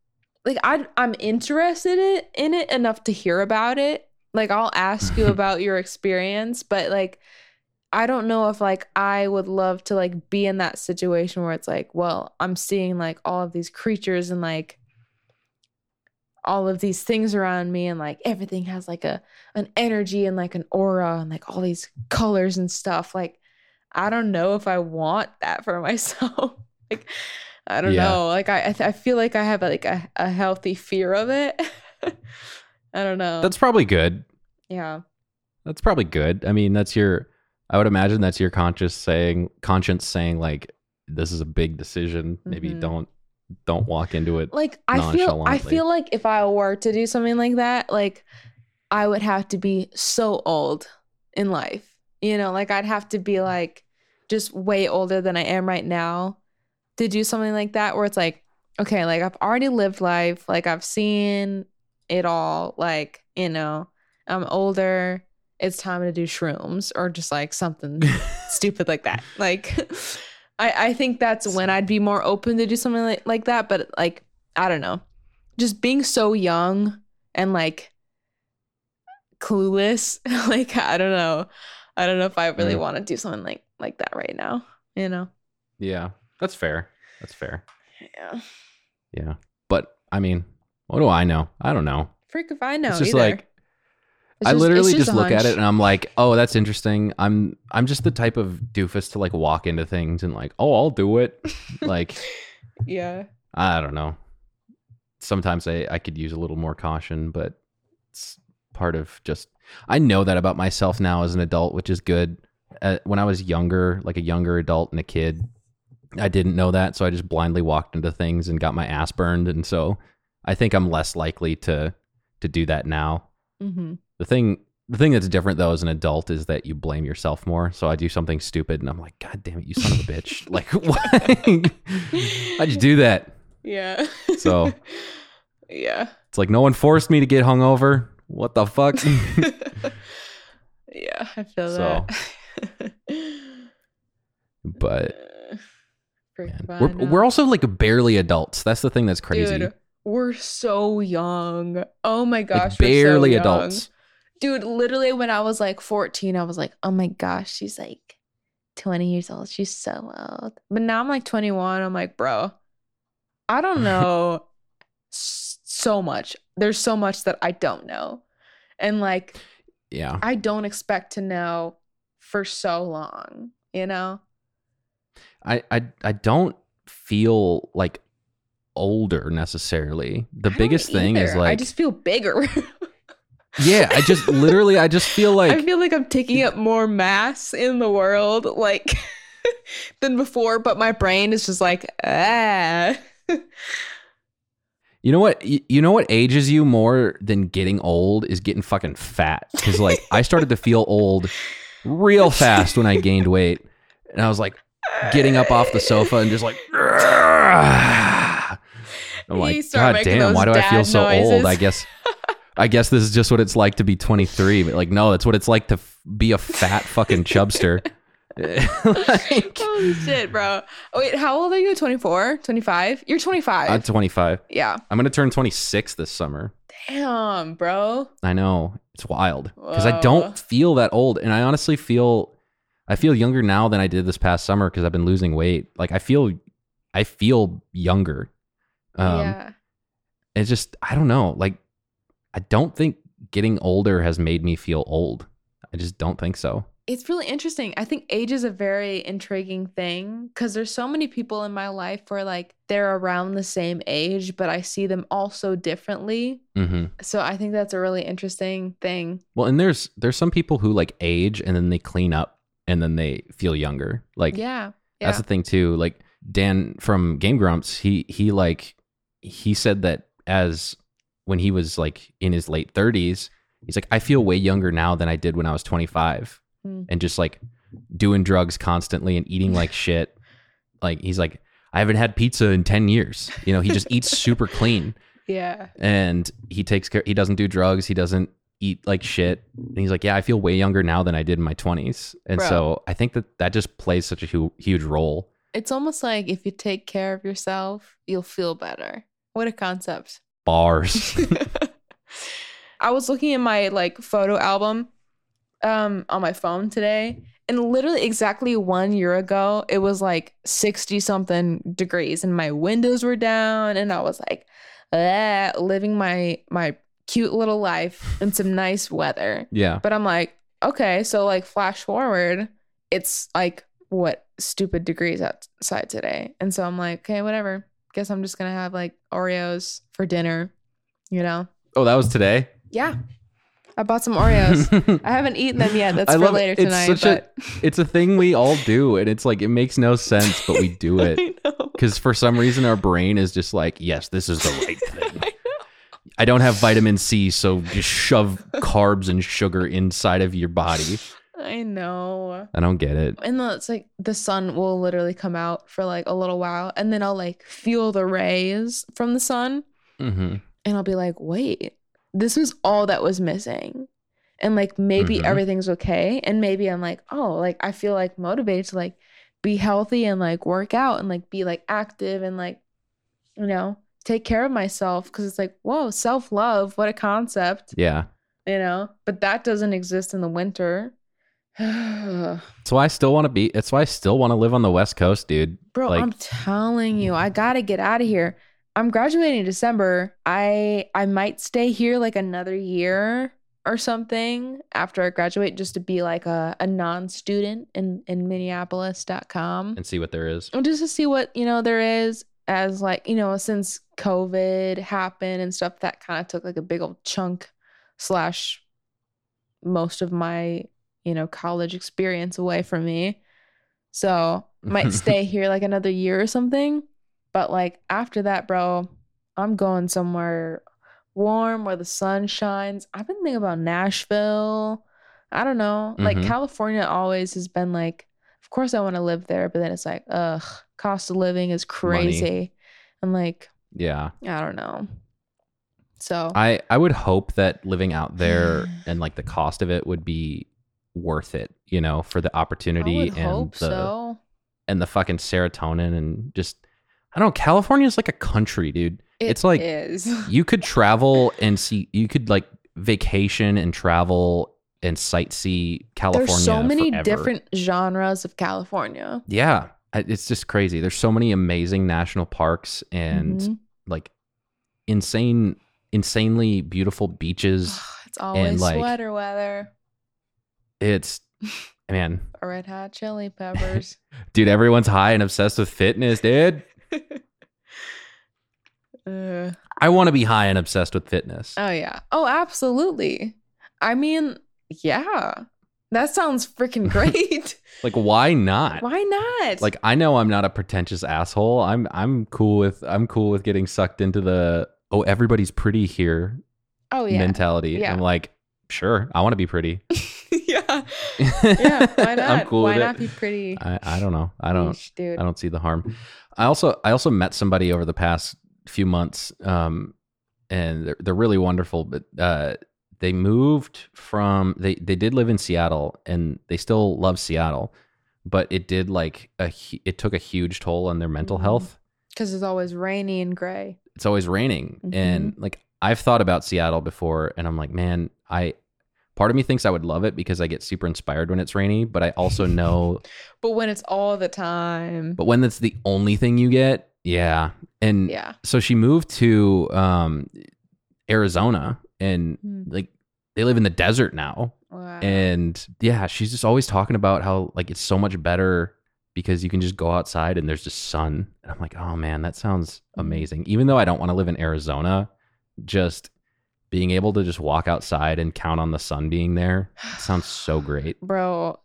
like I I'm interested in, in it enough to hear about it. Like I'll ask you about your experience, but like I don't know if like I would love to like be in that situation where it's like, well, I'm seeing like all of these creatures and like all of these things around me and like everything has like a an energy and like an aura and like all these colors and stuff. Like I don't know if I want that for myself. like I don't Yeah. know. Like I I, th- I feel like I have like a, a healthy fear of it. I don't know. that's probably good yeah. That's probably good. I mean, that's your. I would imagine that's your conscious saying, conscience saying, like, this is a big decision. Maybe Mhm. don't don't walk into it. Like I feel I feel like if I were to do something like that, like I would have to be so old in life. You know, like I'd have to be like just way older than I am right now to do something like that where it's like, okay, like I've already lived life, like I've seen it all, like, you know, I'm older. It's time to do shrooms or just like something stupid like that. Like I, I think that's when I'd be more open to do something like, like that. But like, I don't know. Just being so young and like clueless, like I don't know. I don't know if I really Mm. want to do something like like that right now. You know? yeah, that's fair. That's fair. Yeah. Yeah, but I mean, what do I know? I don't know. Freak if I know. it's just either. like It's I literally just, a look at it and I'm like, oh, that's interesting. I'm I'm just the type of doofus to like walk into things and like, oh, I'll do it. like yeah. I don't know. Sometimes I, I could use a little more caution, but it's part of just. I know that about myself now as an adult, which is good. Uh, when I was younger, like a younger adult and a kid, I didn't know that, so I just blindly walked into things and got my ass burned, and so I think I'm less likely to to do that now. Mm-hmm. The thing the thing that's different though as an adult is that you blame yourself more. So I do something stupid and I'm like, God damn it, you son of a bitch. like what how'd you do that? Yeah. So- yeah. It's like no one forced me to get hungover. What the fuck? yeah, I feel So, that. but Uh, we're we're also like barely adults. That's the thing that's crazy. Dude, we're so young. Oh my like gosh, we're so barely young. adults. Dude, literally when I was like 14, I was like, oh my gosh, she's like 20 years old. She's so old. But now I'm like 21. I'm like, bro, I don't know so much. There's so much that I don't know. And like, Yeah. I don't expect to know for so long, you know? I I I don't feel like older necessarily. The I biggest thing is like I just feel bigger. Yeah, I just literally I just feel like I feel like I'm taking up more mass in the world, like than before. But my brain is just like, ah. You know what? You, know what ages you more than getting old is getting fucking fat. Because like I started to feel old real fast when I gained weight, and I was like getting up off the sofa and just like. I'm You like, God damn! Why do I feel so noises." old? I guess. I guess this is just what it's like to be 23, but like, no, that's what it's like to f- be a fat fucking chubster. like, Holy shit, bro. Wait, how old are you? 24? 25? You're 25. I'm 25. yeah. I'm gonna turn 26 this summer. Damn, bro. I know it's wild because I don't feel that old, and I honestly feel I feel younger now than I did this past summer because I've been losing weight. Like I feel, I feel younger. Um, yeah. It's just I don't know. Like I don't think getting older has made me feel old. I just don't think so. It's really interesting. I think age is a very intriguing thing because there's so many people in my life where like they're around the same age, but I see them all so differently. hmm So I think that's a really interesting thing. Well, and there's there's some people who like age and then they clean up and then they feel younger. Like yeah. Yeah. That's the thing too. Like Dan from Game Grumps, he he like he said that as when he was like in his late 30s, he's like I feel way younger now than I did when I was 25 Hmm. and just like doing drugs constantly and eating like shit. Like he's like I haven't had pizza in 10 years. You know, he just eats super clean yeah. and he takes care he doesn't do drugs, he doesn't eat like shit. And he's like, "Yeah, I feel way younger now than I did in my 20s." And Bro. so I think that that just plays such a hu- huge role It's almost like if you take care of yourself, you'll feel better. What a concept. Bars. I was looking at my like photo album um on my phone today and literally exactly 1 year ago it was like 60 something degrees and my windows were down and I was like ah, living my my cute little life in some nice weather. yeah. But I'm like, okay, so like flash forward, it's like what stupid degrees outside today. And so I'm like, okay, whatever. Guess I'm just gonna have like Oreos for dinner, you know? Oh, that was today. Yeah. I bought some Oreos. I haven't eaten them yet. That's I for love it. later It's tonight. such a- it's a thing we all do, and it's like it makes no sense, but we do it because for some reason our brain is just like, yes, this is the right thing. I don't have vitamin C, so just shove carbs and sugar inside of your body. I know. I don't get it. And it's like the sun will literally come out for like a little while, and then I'll like feel the rays from the sun, hmm and I'll be like, wait, this was all that was missing. And like maybe Mhm. everything's okay. And maybe I'm like, oh, like I feel like motivated to like be healthy and like work out and like be like active and like, you know, take care of myself. Cause it's like, whoa, self love, what a concept, Yeah. you know? But that doesn't exist in the winter. Bro, That's why I still want to be. That's why I still want to live on the West Coast, dude. Like- I'm telling you, I gotta get out of here. I'm graduating in December. I I might stay here like another year or something after I graduate just to be like a, a non-student in, in Minneapolis.com. And see what there is. And just to see what, you know, there is as like, you know, since COVID happened and stuff, that kind of took like a big old chunk slash most of my, you know, college experience away from me. So might stay here like another year or something. But like after that, bro, I'm going somewhere warm where the sun shines. I've been thinking about Nashville. I don't know. Like Mhm. California always has been like, of course I want to live there, but then it's like, ugh, cost of living is crazy. And like, Yeah. I don't know. So I I would hope that living out there and like the cost of it would be worth it, you know, for the opportunity and the so. and the fucking serotonin and just I don't know, California is like a country, dude. it's like is. you could travel and see you could like vacation and travel and sightsee California. There's so many forever. different genres of California. Yeah. It's just crazy. There's so many amazing national parks and Mhm. like insane insanely beautiful beaches. it's always like- sweater weather. It's man, red hot chili peppers. dude, everyone's high and obsessed with fitness, dude. Uh, I want to be high and obsessed with fitness. oh yeah. Oh, absolutely. I mean, yeah. That sounds freaking great. Like why not? Why not? Like I know I'm not a pretentious asshole. I'm I'm cool with I'm cool with getting sucked into the oh everybody's pretty here oh yeah. mentality. Yeah. I'm like, sure, I want to be pretty. yeah. Yeah. Why not? I'm cool Why with not it. be pretty? I, I don't know. I don't dude. I don't see the harm. I also I also met somebody over the past few months, um, and they're, they're really wonderful. But uh, they moved from they they did live in Seattle, and they still love Seattle, but it did like a it took a huge toll on their mental Mhm. health. Because it's always rainy and gray. It's always raining, and like I've thought about Seattle before, and I'm like, man, I. Part of me thinks I would love it because I get super inspired when it's rainy, but I also know But when it's all the time. But when that's the only thing you get, yeah. And yeah. so she moved to um, Arizona and Hmm. like they live in the desert now. Wow. And yeah, she's just always talking about how like it's so much better because you can just go outside and there's just sun. And I'm like, oh man, that sounds Mhm. amazing. Even though I don't want to live in Arizona, just being able to just walk outside and count on the sun being there sounds so great. bro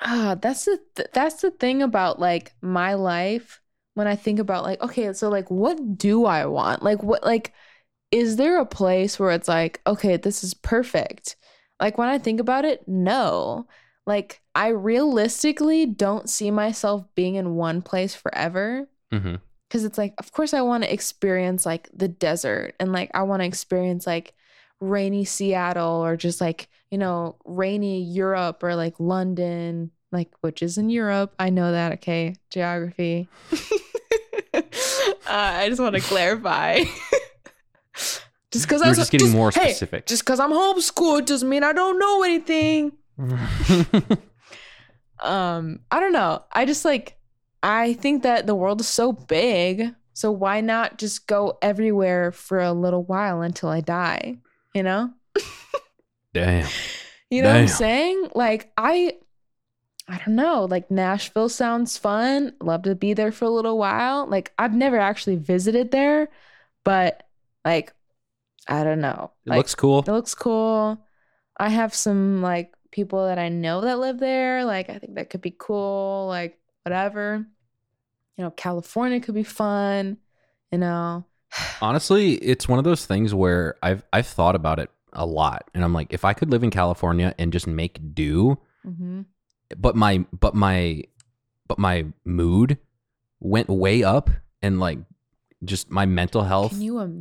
ah that's the th- that's the thing about like my life when i think about like okay so like what do i want? Like what like is there a place where it's like okay this is perfect? Like when i think about it no. Like i realistically don't see myself being in one place forever. Hmm because it's like of course i want to experience like the desert and like i want to experience like rainy seattle or just like you know rainy europe or like london like which is in europe. I know that okay geography. Uh, i just want to clarify. Just because i was just getting more hey, specific. just because i'm homeschooled doesn't mean i don't know anything. Um i don't know. I just like i think that the world is so big so why not just go everywhere for a little while until i die you know Damn. you know what i'm saying like i i don't know like nashville sounds fun love to be there for a little while like i've never actually visited there but like i don't know It like, looks cool. it looks cool. I have some like people that I know that live there. Like I think that could be cool. Like whatever. You know, California could be fun. You know. Honestly, it's one of those things where I've I've thought about it a lot, and I'm like, if I could live in California and just make do, hmm but my but my but my mood went way up, and like just my mental health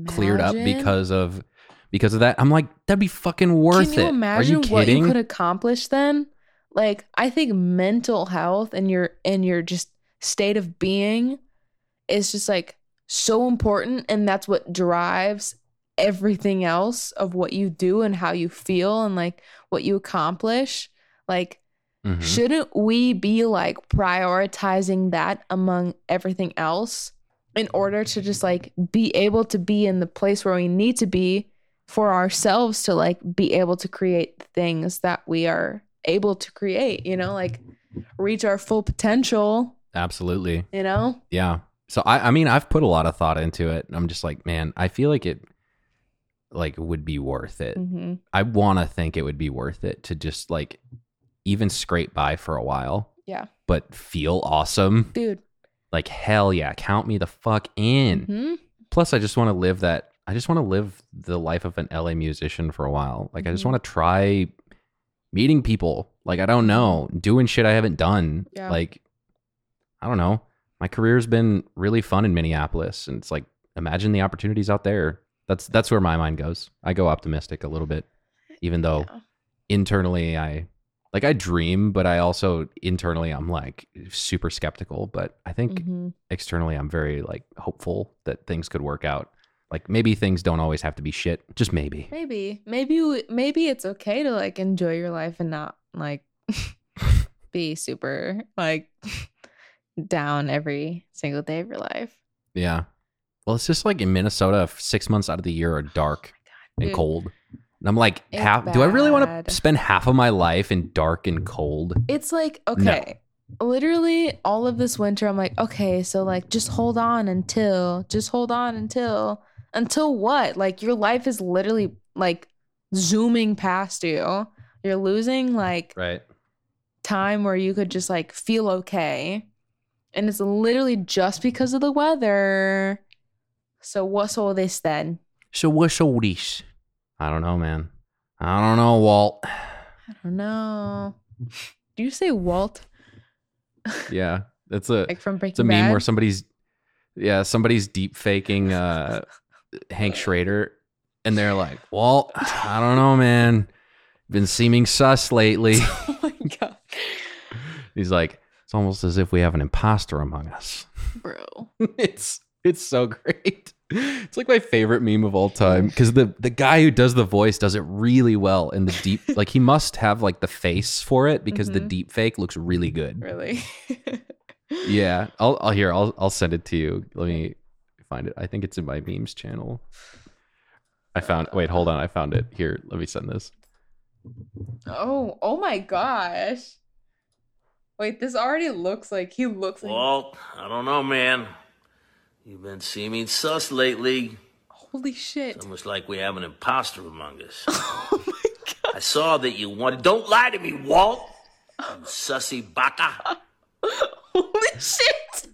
cleared up because of because of that. I'm like, that'd be fucking worth Can you it. imagine Are you kidding? what you could accomplish then? Like I think mental health and your and your just state of being is just like so important and that's what drives everything else of what you do and how you feel and like what you accomplish. Like Mhm. shouldn't we be like prioritizing that among everything else in order to just like be able to be in the place where we need to be for ourselves to like be able to create things that we are able to create, you know, like reach our full potential, Absolutely. you know? Yeah. So I I mean I've put a lot of thought into it. I'm just like, man, I feel like it like would be worth it. Mm-hmm. I want to think it would be worth it to just like even scrape by for a while, Yeah. but feel awesome. Dude. Like hell yeah, count me the fuck in. Mhm. Plus I just want to live that I just want to live the life of an LA musician for a while. Like I just Mhm. want to try meeting people. Like I don't know, doing shit I haven't done. Yeah. Like I don't know. My career's been really fun in Minneapolis and it's like imagine the opportunities out there. That's that's where my mind goes. I go optimistic a little bit even though Yeah. internally I like I dream, but I also internally I'm like super skeptical, but I think Mhm. externally I'm very like hopeful that things could work out. Like maybe things don't always have to be shit, just maybe. Maybe. Maybe maybe it's okay to like enjoy your life and not like be super like down every single day of your life. Yeah. Well, it's just like in Minnesota, 6 months out of the year are dark oh and dude. cold. And I'm like, half do I really want to spend half of my life in dark and cold? It's like, okay. Literally all of this winter I'm like, okay, so like just hold on until just hold on until until what? Like your life is literally like zooming past you. You're losing like Right. time where you could just like feel okay. And it's literally just because of the weather. So what's all this then? So what's all this? I don't know, man. I don't know, Walt. I don't know. Do you say Walt? Yeah. It's a Like from Breaking it's a meme Bad? where somebody's yeah, somebody's deep faking uh Hank Schrader, and they're like, Walt, I don't know, man. Been seeming sus lately." oh my god, He's like, "It's almost as if we have an imposter among us." bro. it's it's so great. It's like my favorite meme of all time because the the guy who does the voice does it really well in the deep like he must have like the face for it because the Mhm. deep fake looks really good. Really? Yeah, I'll I'll here I'll I'll send it to you. Let me find it. I think it's in my memes channel. I found. Wait, hold on. I found it. Here, let me send this. Oh, oh my gosh. Wait, this already looks like he looks like. Walt, I don't know, man. You've been seeming sus lately. Holy shit. It's almost like we have an imposter among us. Oh my god. I saw that you wanted. Don't lie to me, Walt. You sussy baka. Holy shit.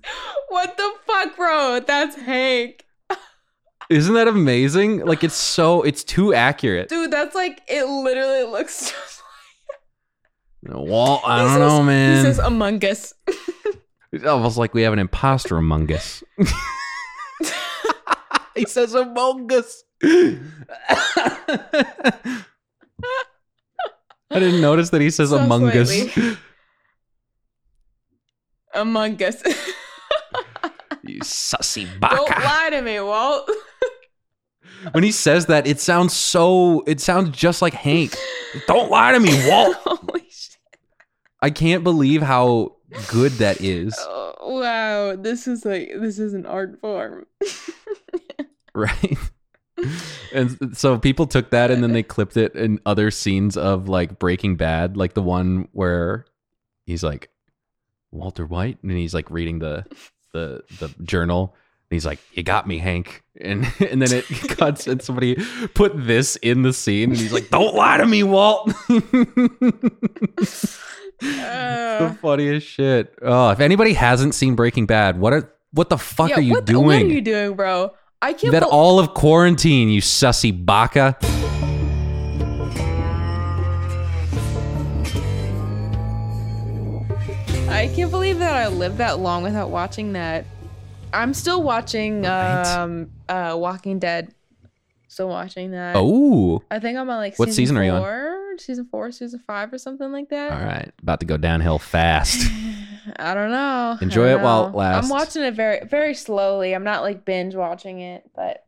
What the fuck, bro? That's Hank. Isn't that amazing? Like it's so it's too accurate. Dude, that's like, it literally looks just Well, I don't says- know, man. He says Among Us. It's almost like we have an imposter among us. he says among us. I didn't notice that he says So among us. Among Us. you sussy baka. Don't lie to me, Walt. When he says that, it sounds so. It sounds just like Hank. Don't lie to me, Walt. Holy shit. I can't believe how good that is. Oh, wow. This is like, this is an art form. right and so people took that and then they clipped it in other scenes of like breaking bad like the one where he's like walter white and he's like reading the the the journal and he's like you got me hank and and then it cuts and somebody put this in the scene and he's like don't lie to me walt the funniest shit oh if anybody hasn't seen breaking bad what are what the fuck yeah, are you what, doing What are you doing, bro? I can't bel- all of quarantine, you sussy baka. I can't believe that I lived that long without watching that. I'm still watching Right. um uh Walking Dead. Still watching that. Oh, I think I'm on like What season season are you on? Season four, season five, or something like that. all right. About to go downhill fast. I don't know. Enjoy don't it while it lasts. I'm watching it very, very slowly. I'm not like binge watching it, but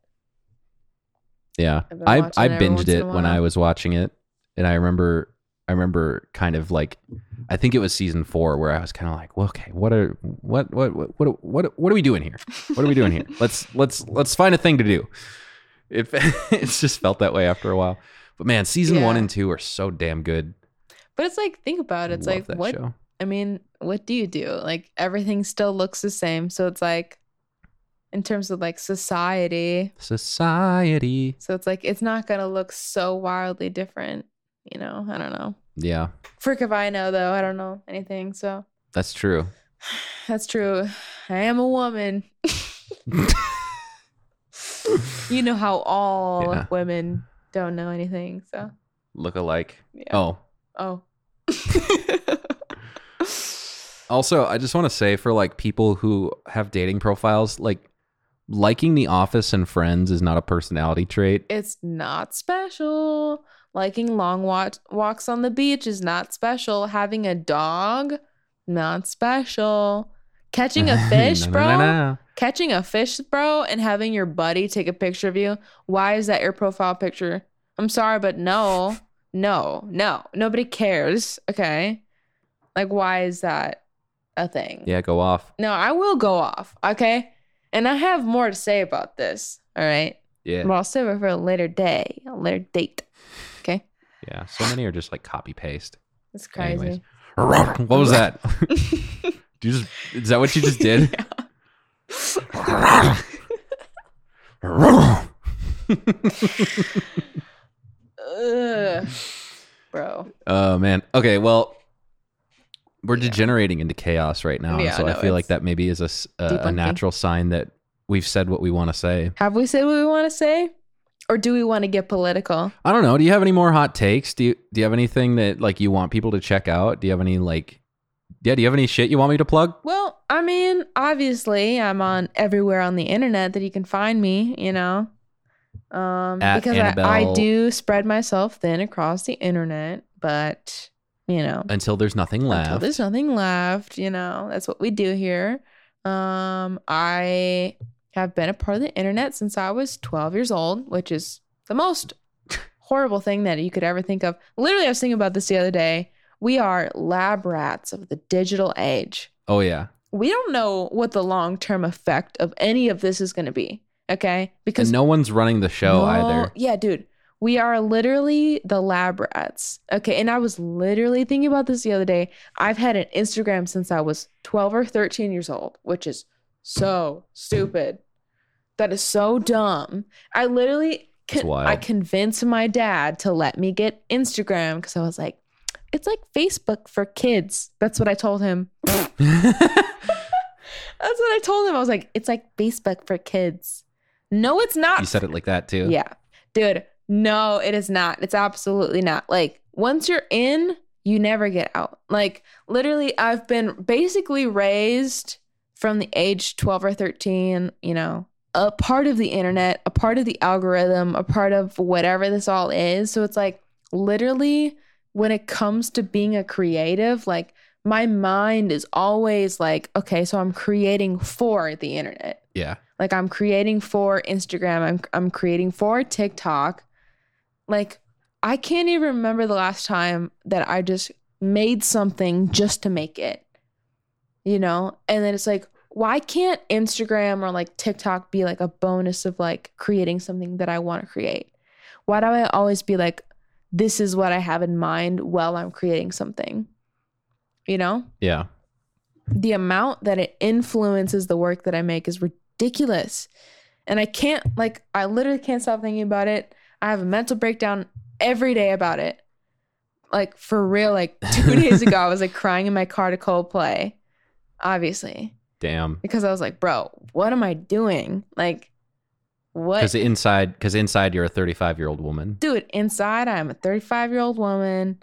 Yeah, I I it every once binged it when. I was watching it, and I remember I remember kind of like I think it was season four where I was kind of like, well, okay, what are what what what what what what are we doing here? What are we doing here? Let's let's let's find a thing to do. It it's just felt that way after a while. But man, season one and two are so damn good. but it's like think about it. It's like what show. I mean, what do you do? Like everything still looks the same. So it's like in terms of like society. Society. So it's like it's not gonna look so wildly different. You know, I don't know. Yeah, Frick if I know though. I don't know anything. So that's true. that's true. I am a woman. you know how all Yeah. women don't know anything. So Look alike. yeah. Oh, Oh. Also, I just want to say for like people who have dating profiles, like liking The Office and Friends is not a personality trait. it's not special. Liking long walk- walks on the beach is not special. Having a dog, not special. Catching a fish, No, bro. no, no. Catching a fish, bro, and having your buddy take a picture of you. Why is that your profile picture? I'm sorry, but no, no, no. Nobody cares. Okay. Like, why is that a thing? Yeah, go off. No, I will go off. Okay. And I have more to say about this. All right. Yeah. But I'll save it for a later day, a later date. Okay. Yeah. So many are just like copy paste. That's crazy. Anyways. What was that? Did you just is that what you just did? Ugh. Bro. Oh man. Okay, well we're degenerating into chaos right now. Yeah, so I no, feel like it's that maybe is a s- a, a debunking. natural sign that we've said what we want to say. Have we said what we want to say? Or do we want to get political? I don't know. Do you have any more hot takes? Do you do you have anything that like you want people to check out? Do you have any like yeah, do you have any shit you want me to plug? Well, I mean, obviously, I'm on everywhere on the internet that you can find me, you know. Um, At because I, I do spread myself thin across the internet, but you know, Until there's nothing left. until there's nothing left, you know, that's what we do here. Um, I have been a part of the internet since I was 12 years old, which is the most horrible thing that you could ever think of. Literally, I was thinking about this the other day. We are lab rats of the digital age oh yeah. we don't know what the long term effect of any of this is going to be. Okay. Because And no one's running the show No- either. Yeah, dude. We are literally the lab rats. Okay. And I was literally thinking about this the other day. I've had an Instagram since I was 12 or 13 years old, which is so stupid. That is so dumb. I literally con- I convinced my dad to let me get Instagram because I was like, it's like Facebook for kids. That's what I told him. That's what I told him. I was like, it's like Facebook for kids. No, it's not. you said it like that too. Yeah. Dude, no, it is not. It's absolutely not. Like, once you're in, you never get out. Like, literally, I've been basically raised from the age 12 or 13, you know, a part of the internet, a part of the algorithm, a part of whatever this all is. So it's like, literally, when it comes to being a creative, like, my mind is always like, okay, so I'm creating for the internet. Yeah. Like I'm creating for Instagram, I'm I'm creating for TikTok. Like I can't even remember the last time that I just made something just to make it. You know? And then it's like why can't Instagram or like TikTok be like a bonus of like creating something that I want to create? Why do I always be like this is what I have in mind while I'm creating something? You know? Yeah. the amount that it influences the work that I make is ridiculous. And I can't, like, I literally can't stop thinking about it. I have a mental breakdown every day about it. Like, for real, like, two days ago, I was like crying in my car to Coldplay, obviously, Damn. because I was like, bro, what am I doing? Like, what? Because inside, because inside you're a 35 year old woman. Dude, inside, I'm a 35 year old woman.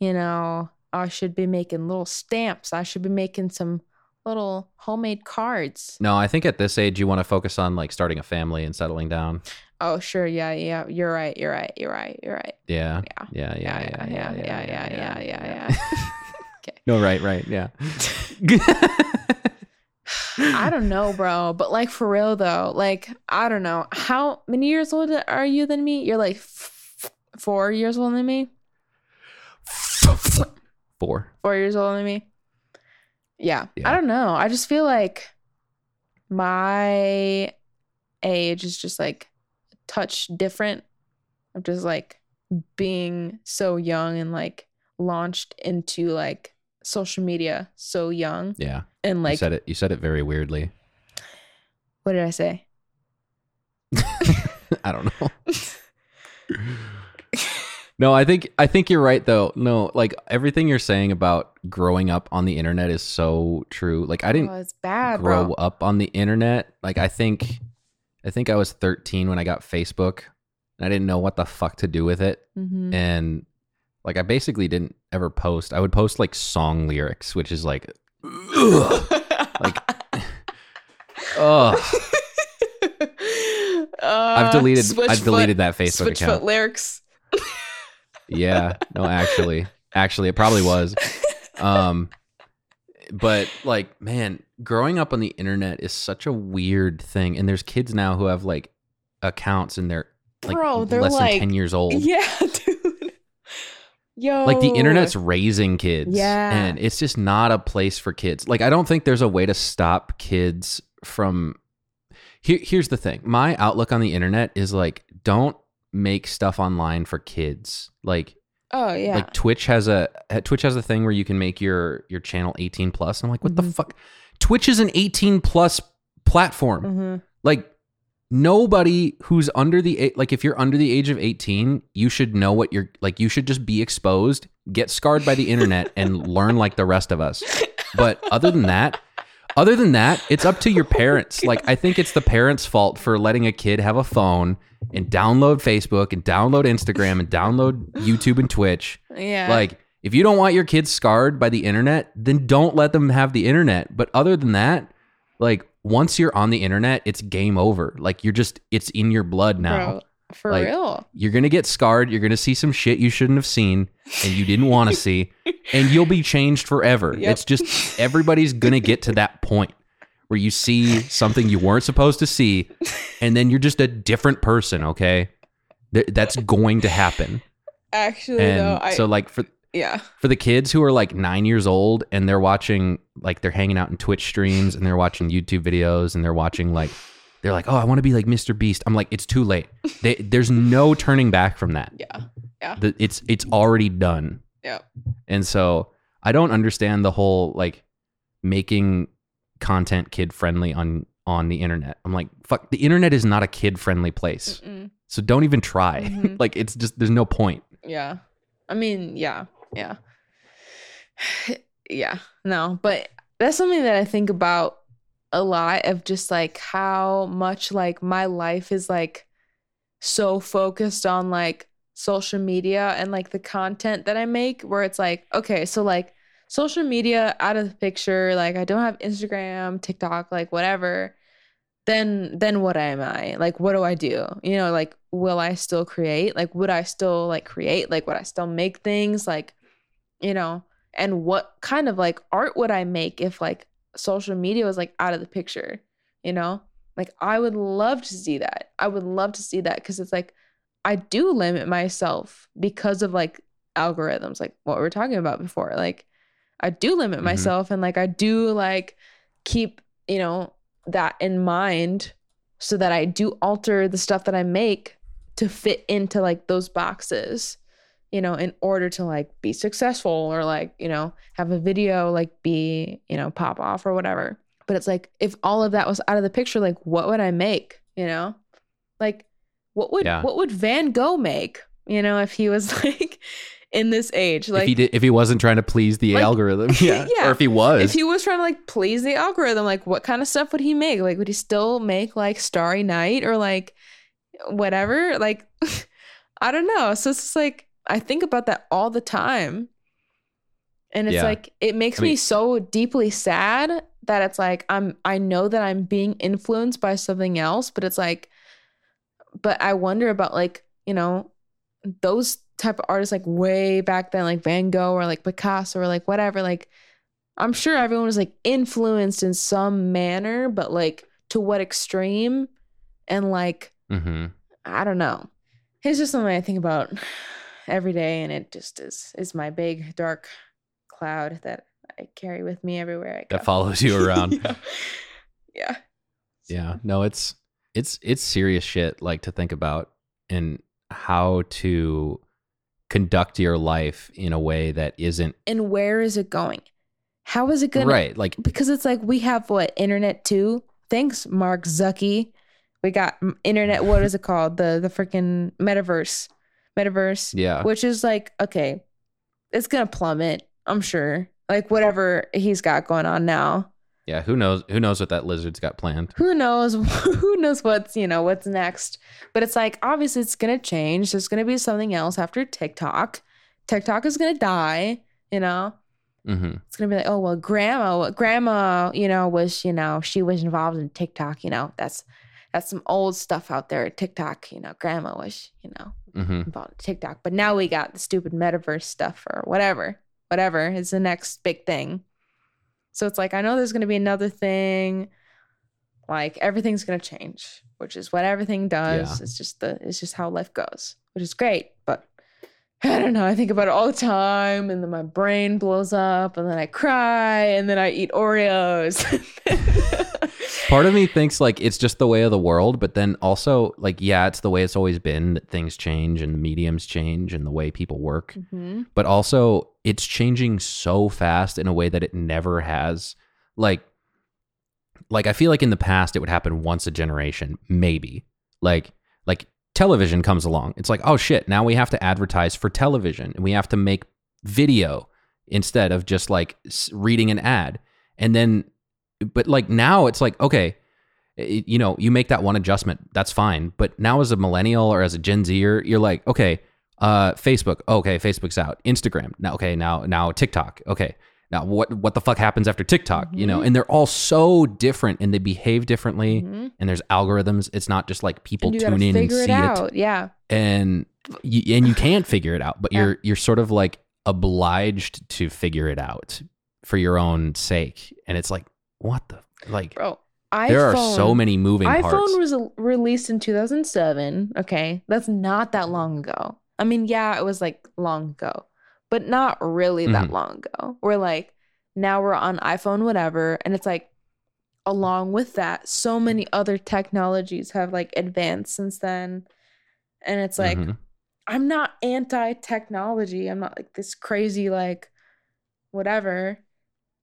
You know, I should be making little stamps. I should be making some little homemade cards. No, I think at this age you want to focus on like starting a family and settling down. Oh, sure. Yeah, yeah. You're right. You're right. You're right. You're right. Yeah. Yeah. Yeah. Yeah. Yeah. yeah, yeah, yeah, yeah, yeah, yeah. Okay. No, right, right. Yeah. I don't know, bro. But like for real though, like I don't know. How many years old are you than me? You're like f- four years older than me. Four. Four years older than me. Yeah. Yeah. I don't know. I just feel like my age is just like a touch different. of just like being so young and like launched into like social media so young Yeah. and like you said it. You said it very weirdly. what did I say? I don't know. no, I think I think you're right though. No, like everything you're saying about growing up on the internet is so true. Like I didn't oh, it's bad, grow bro. up on the internet. Like I think I think I was 13 when I got Facebook. And I didn't know what the fuck to do with it. Mhm. And like I basically didn't ever post. I would post like song lyrics, which is like ugh. like ugh. I've Uh, deleted I've deleted that Facebook account. lyrics. Yeah. No, actually. Actually, it probably was. Um but like, man, growing up on the internet is such a weird thing. And there's kids now who have like accounts and they're like Bro, they're less like- than 10 years old. Yeah, dude. Yo. Like the internet's raising kids. Yeah. And it's just not a place for kids. Like I don't think there's a way to stop kids from Here, here's the thing. My outlook on the internet is like don't make stuff online for kids. Like Oh yeah. like Twitch has a Twitch has a thing where you can make your your channel 18 plus. I'm like, what the Mhm. fuck? Twitch is an 18 plus platform. Mhm. Like nobody who's under the like if you're under the age of 18, you should know what you're like you should just be exposed, get scarred by the internet and learn like the rest of us. But other than that, other than that, it's up to your oh parents. Like I think it's the parents' fault for letting a kid have a phone and download Facebook and download Instagram and download YouTube and Twitch. Yeah. Like, if you don't want your kids scarred by the internet, then don't let them have the internet. But other than that, like, once you're on the internet, it's game over. Like you're just it's in your blood now. Bro, for Like, real. You're gonna get scarred. You're gonna see some shit you shouldn't have seen and you didn't want to see, and you'll be changed forever. Yep. It's just everybody's gonna get to that point where you see something you weren't supposed to see, and then you're just a different person. Okay, Th- that's going to happen. Actually, And though, I so, like for yeah. for the kids who are like nine years old and they're watching like they're hanging out in twitch streams and they're watching youtube videos and they're watching like they're like oh i want to be like mr beast i'm like it's too late they, there's no turning back from that Yeah. The- it's it's already done Yeah. and so i don't understand the whole like making content kid friendly on on the internet i'm like fuck the internet is not a kid friendly place Mm-mm. so don't even try Mhm. like it's just there's no point Yeah. I mean, yeah. Yeah. yeah. No, but that's something that I think about a lot of just like how much like my life is like so focused on like social media and like the content that I make where it's like okay, so like social media out of the picture, like I don't have Instagram, TikTok, like whatever. Then then what am I? Like what do I do? You know, like will I still create? Like would I still like create? Like would I still make things? Like you know, and what kind of like art would I make if like social media was like out of the picture, you know? Like I would love to see that. I would love to see that cuz it's like I do limit myself because of like algorithms like what we were talking about before. Like I do limit Mhm. myself and like I do like keep, you know, that in mind so that I do alter the stuff that I make to fit into like those boxes you know, in order to like be successful or like, you know, have a video like be, you know, pop off or whatever. But it's like if all of that was out of the picture, like what would I make, you know? Like what would Yeah. what would Van Gogh make, you know, if he was like in this age? Like if he did, if he wasn't trying to please the Like- algorithm, yeah. Yeah. or if he was, if he was trying to like please the algorithm, like what kind of stuff would he make? Like would he still make like Starry Night or like whatever? Like I don't know. So it's just like I think about that all the time. And it's Yeah. like it makes I mean- me so deeply sad that it's like I'm I know that I'm being influenced by something else, but it's like but I wonder about like, you know, those type of artists like way back then, like Van Gogh or like Picasso or like whatever, like I'm sure everyone was like influenced in some manner, but like to what extreme and like hmm I don't know. It's just something I think about every day, and it just is is my big dark cloud that I carry with me everywhere I go. that follows you around. yeah. yeah. Yeah, no, it's it's it's serious shit like to think about and how to conduct your life in a way that isn't And where is it going? How is it gonna right. Like because it's like we have what internet too. Thanks, Mark Zucky. We got internet. What is it called? The the freaking metaverse, metaverse. yeah, Which is like okay, it's gonna plummet. I'm sure. Like whatever he's got going on now. yeah. Who knows? Who knows what that lizard's got planned? Who knows? Who knows what's you know what's next? But it's like obviously it's gonna change. There's gonna be something else after TikTok. TikTok is gonna die. You know. hmm it's gonna be like, oh well, grandma, grandma, you know, was you know she was involved in TikTok. You know, that's that's some old stuff out there. TikTok, you know, grandma was you know hmm involved in TikTok, but now we got the stupid metaverse stuff or whatever, whatever is the next big thing. So it's like I know there's gonna be another thing. Like everything's gonna change, which is what everything does. Yeah. It's just the it's just how life goes, which is great, but. I don't know. I think about it all the time, and then my brain blows up, and then I cry, and then I eat Oreos. Part of me thinks like it's just the way of the world, but then also like yeah, it's the way it's always been that things change and the mediums change and the way people work. Mhm. But also it's changing so fast in a way that it never has. Like like I feel like in the past it would happen once a generation, maybe. Like television comes along. It's like, "Oh shit, now we have to advertise for television and we have to make video instead of just like reading an ad." And then but like now it's like, okay, it- you know, you make that one adjustment, that's fine. But now as a millennial or as a Gen Zer, you're like, okay, uh, Facebook, okay, Facebook's out. Instagram, now, okay, now now TikTok, okay, now what what the fuck happens after TikTok, you know? Mhm. And they're all so different and they behave differently Mhm. and there's algorithms. It's not just like people tune in and see it out. Yeah. and you, and you can't figure it out, but Yeah. you're you're sort of like obliged to figure it out for your own sake. And it's like, what the like Bro. iPhone, there are so many moving iPhone parts. was uh, released in 2007. Okay. That's not that long ago. I mean, yeah, it was like long ago, but not really that Mhm. long ago. We're like, now we're on iPhone, whatever. And it's like, along with that, so many other technologies have like advanced since then. And it's like, Mhm. I'm not anti technology. I'm not like this crazy, like, whatever.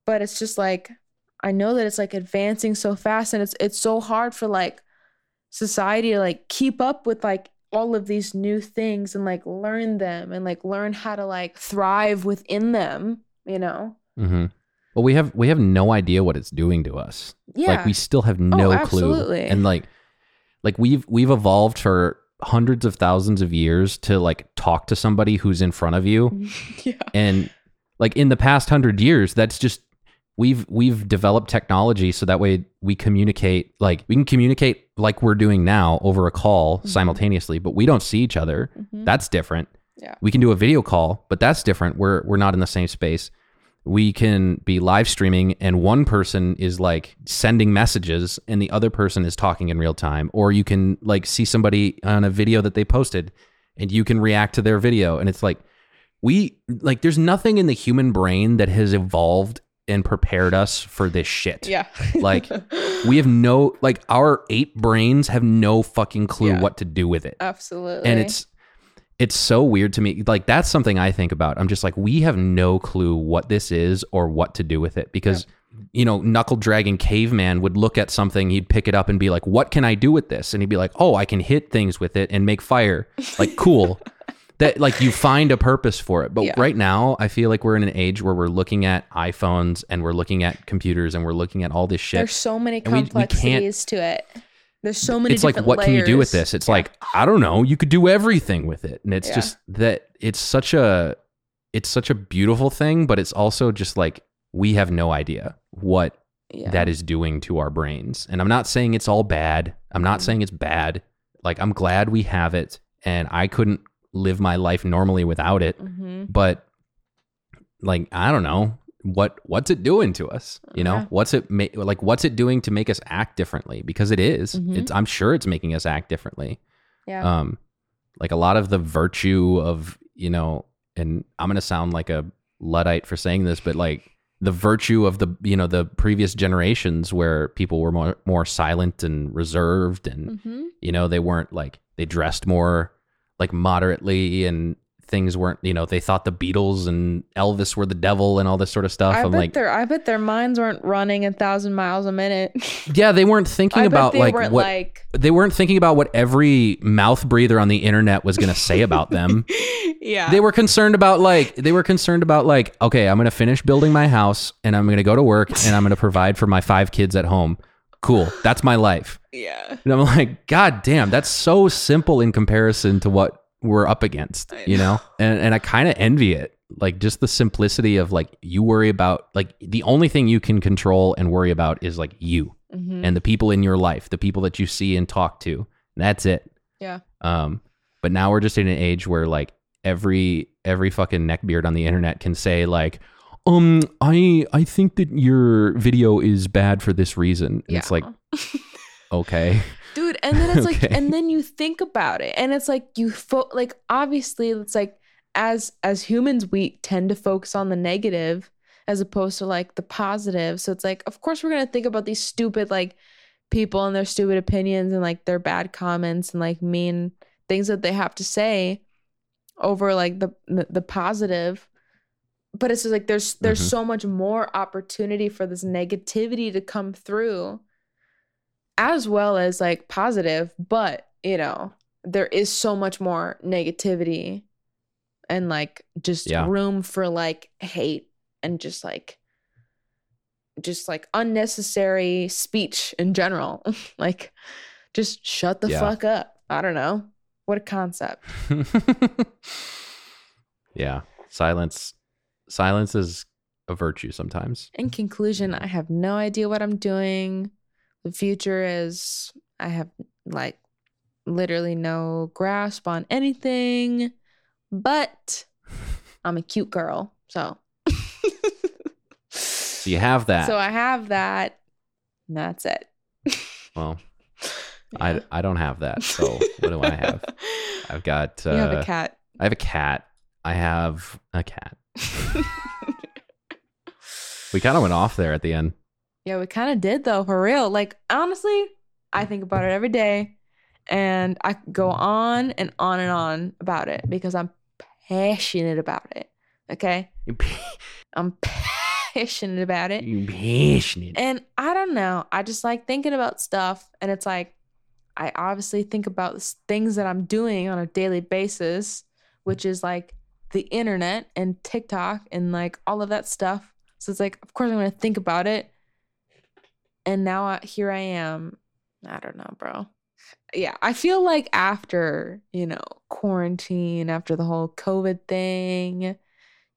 But it's just like, I know that it's like advancing so fast and it's it's so hard for like society to like keep up with like all of these new things and like learn them and like learn how to like thrive within them, you know? Mm-hmm. Well, we have we have no idea what it's doing to us. Yeah. Like we still have no clue. absolutely. And like like we've we've evolved for hundreds of thousands of years to like talk to somebody who's in front of you yeah. and like in the past 100 years that's just we've we've developed technology so that way we communicate like we can communicate like we're doing now over a call Mhm. simultaneously but we don't see each other Mhm. that's different Yeah. we can do a video call but that's different we're we're not in the same space we can be live streaming and one person is like sending messages and the other person is talking in real time or you can like see somebody on a video that they posted and you can react to their video and it's like we like there's nothing in the human brain that has evolved and prepared us for this shit. Yeah. Like, we have no like our eight brains have no fucking clue Yeah. what to do with it. Absolutely. and it's it's so weird to me. Like that's something i think about. I'm just like we have no clue what this is or what to do with it because you know knuckle dragon caveman would look at something he'd pick it up and be like what can i do with this? And he'd be like oh i can hit things with it and make fire. Like cool that like you find a purpose for it but Yeah. right now i feel like we're in an age where we're looking at iphones and we're looking at computers and we're looking at all this shit There's so many And we- we complexities to it. There's so many. it's like what can you do with this it's Yeah. like i don't know you could do everything with it and it's Yeah. just that it's such a it's such a beautiful thing but it's also just like we have no idea what that is doing to our brains and i'm not saying it's all bad i'm not Mhm. saying it's bad like i'm glad we have it and i couldn't live my life normally without it Mhm. but like i don't know what what's it doing to us you know what's it ma- like what's it doing to make us act differently because it is. Mhm. it's i'm sure it's making us act differently Yeah. um like a lot of the virtue of you know and i'm going to sound like a luddite for saying this but like the virtue of the you know the previous generations where people were more more silent and reserved and Mhm. you know they weren't like they dressed more like moderately and things weren't you know they thought the beatles and elvis were the devil and all this sort of stuff I i'm bet like their I bet their minds weren't running a thousand miles a minute. yeah they weren't thinking about like weren't what like they weren't thinking about what every mouth breather on the internet was going to say about them yeah. they were concerned about like they were concerned about like okay i'm going to finish building my house and i'm going to go to work and i'm going to provide for my five kids at home cool. That's my life. Yeah. and i'm like god damn that's so simple in comparison to what we're up against you know? and and i kind of envy it. Like just the simplicity of like you worry about like the only thing you can control and worry about is like you Mhm. and the people in your life the people that you see and talk to. That's it. Yeah. um, but now we're just in an age where like every every fucking neckbeard on the internet can say like, um, I I think that your video is bad for this reason. And It's like okay, dude and then it's like Okay. and then you think about it and it's like you fo- like obviously it's like as as humans we tend to focus on the negative as opposed to like the positive so it's like of course we're going to think about these stupid like people and their stupid opinions and like their bad comments and like mean things that they have to say over like the, the positive but it's just like there's there's Mhm. so much more opportunity for this negativity to come through as well as like positive but you know there is so much more negativity and like just Yeah. room for like hate and just like just like unnecessary speech in general like just shut the Yeah. fuck up i don't know what a concept yeah, silence silence is a virtue sometimes. In conclusion, I have no idea what I'm doing. The future is, I have like literally no grasp on anything, but I'm a cute girl. So, So you have that. so I have that. And that's it. well, Yeah. I I don't have that. So what do I have? I've got. Uh, you have a cat. I have a cat. I have a cat. We kind of went off there at the end. Yeah, we kind of did though, for real. Like honestly, I think about it every day, and I go on and on and on about it because I'm passionate about it. Okay, I'm passionate about it, You passionate. and I don't know. I just like thinking about stuff, and it's like I obviously think about things that I'm doing on a daily basis, which is like the internet and TikTok and like all of that stuff. So it's like, of course, I'm gonna think about it. And now I, here I am. I don't know, bro. Yeah, I feel like after you know quarantine, after the whole COVID thing,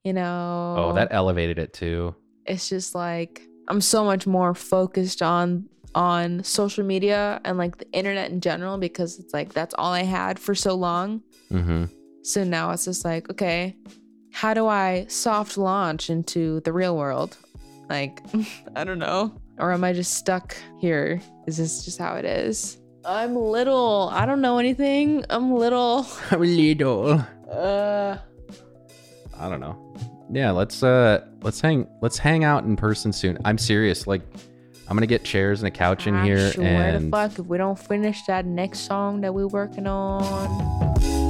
you know, Oh, that elevated it too. it's just like I'm so much more focused on on social media and like the internet in general because it's like that's all I had for so long. Mm-hmm. So now it's just like, okay, how do I soft launch into the real world? Like, I don't know. Or am I just stuck here? Is this just how it is? I'm little. I don't know anything. I'm little. I'm little. Uh I don't know. Yeah, let's uh let's hang let's hang out in person soon. I'm serious. Like I'm gonna get chairs and a couch in I here swear and the fuck if we don't finish that next song that we're working on.